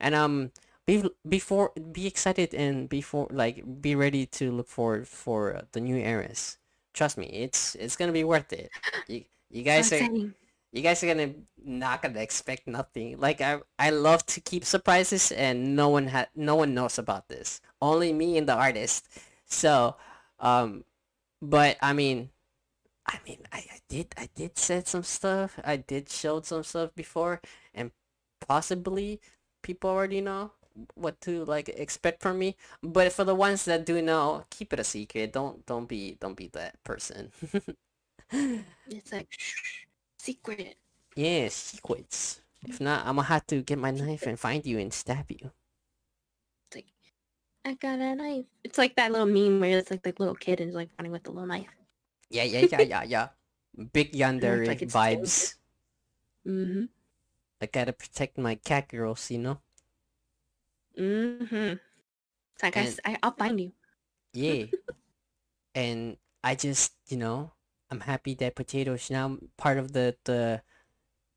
And um be before be excited and before like be ready to look forward for uh, the new eras. Trust me, it's it's gonna be worth it. You you So guys are exciting. you guys are gonna not gonna expect nothing. Like I I love to keep surprises and no one had no one knows about this. Only me and the artist. So um but I mean I mean I, I did I did said some stuff. I did showed some stuff before and possibly people already know what to like expect from me. But for the ones that do know, keep it a secret. Don't don't be don't be that person. It's like shh, secret. Yeah, secrets. If not, I'm gonna have to get my knife and find you and stab you. It's like I got a knife. It's like that little meme where it's like the little kid is like running with the little knife. Yeah, yeah, yeah, yeah, yeah. Big yandere like vibes. Mm-hmm. I gotta protect my cat girls, you know? Mm-hmm. It's like I, And- I, will find you. Yeah. and I just, you know, I'm happy that Potato is now part of the the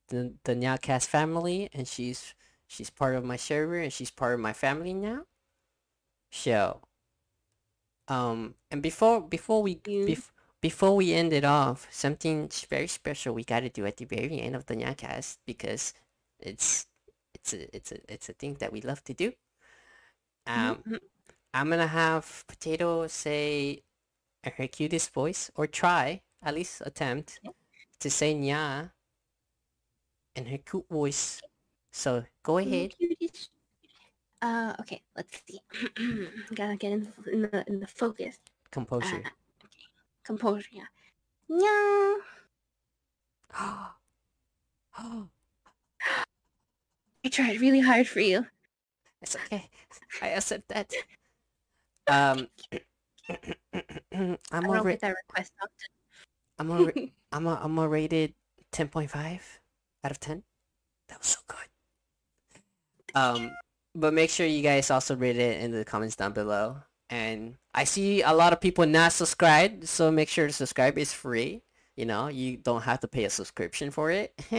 the, the NyaaCast family and she's she's part of my server and she's part of my family now. So um and before before we bef- before we end it off, something very special we gotta do at the very end of the NyaaCast because it's it's a it's a it's a thing that we love to do. Um Mhm. I'm gonna have Potato say her cutest voice, or try, at least attempt, to say nya in her cute voice. So go ahead. Uh, okay, let's see. Gotta get in, in the in the focus. Composure. Uh. Composure, yeah. Yeah. I tried really hard for you. it's okay. I accept that. Um, I'm I a don't ra- get that request often. I'm a ra- I'm a I'm a rated ten point five out of ten. That was so good. Um, but make sure you guys also rate it in the comments down below. And I see a lot of people not subscribed, so make sure to subscribe. It's free. You know, you don't have to pay a subscription for it.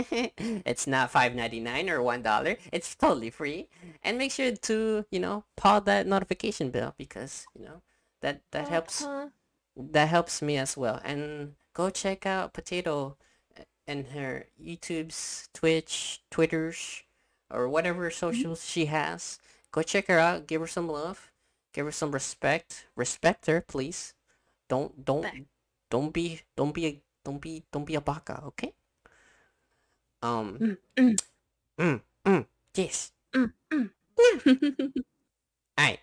it's not five ninety nine or one dollar. It's totally free. And make sure to you know paw that notification bell because you know that that helps Uh-huh. that helps me as well. And go check out Potato and her YouTube's, Twitch, Twitters, or whatever socials she has. Go check her out. Give her some love. Give her some respect. Respect her, please. Don't don't don't be don't be a don't be don't be a baka, okay? Um. Mm, mm. Mm, mm, yes. Mm, mm. Alright.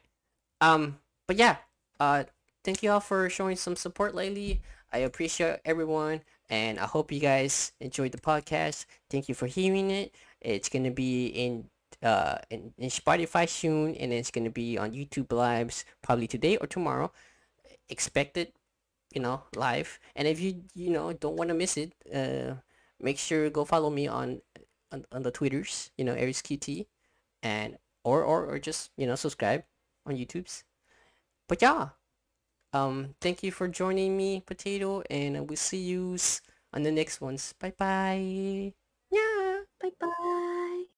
Um. But yeah. Uh. Thank you all for showing some support lately. I appreciate everyone, and I hope you guys enjoyed the podcast. Thank you for hearing it. It's gonna be in uh in, in Spotify soon, and it's gonna be on YouTube lives probably today or tomorrow. Expect it, you know, live. And if you you know don't want to miss it, uh, make sure go follow me on on, on the Twitters. You know, Eris QT, and or or or just you know subscribe on YouTube's. But yeah, um, thank you for joining me, Potato, and we'll see you on the next ones. Bye bye. Yeah. Bye bye.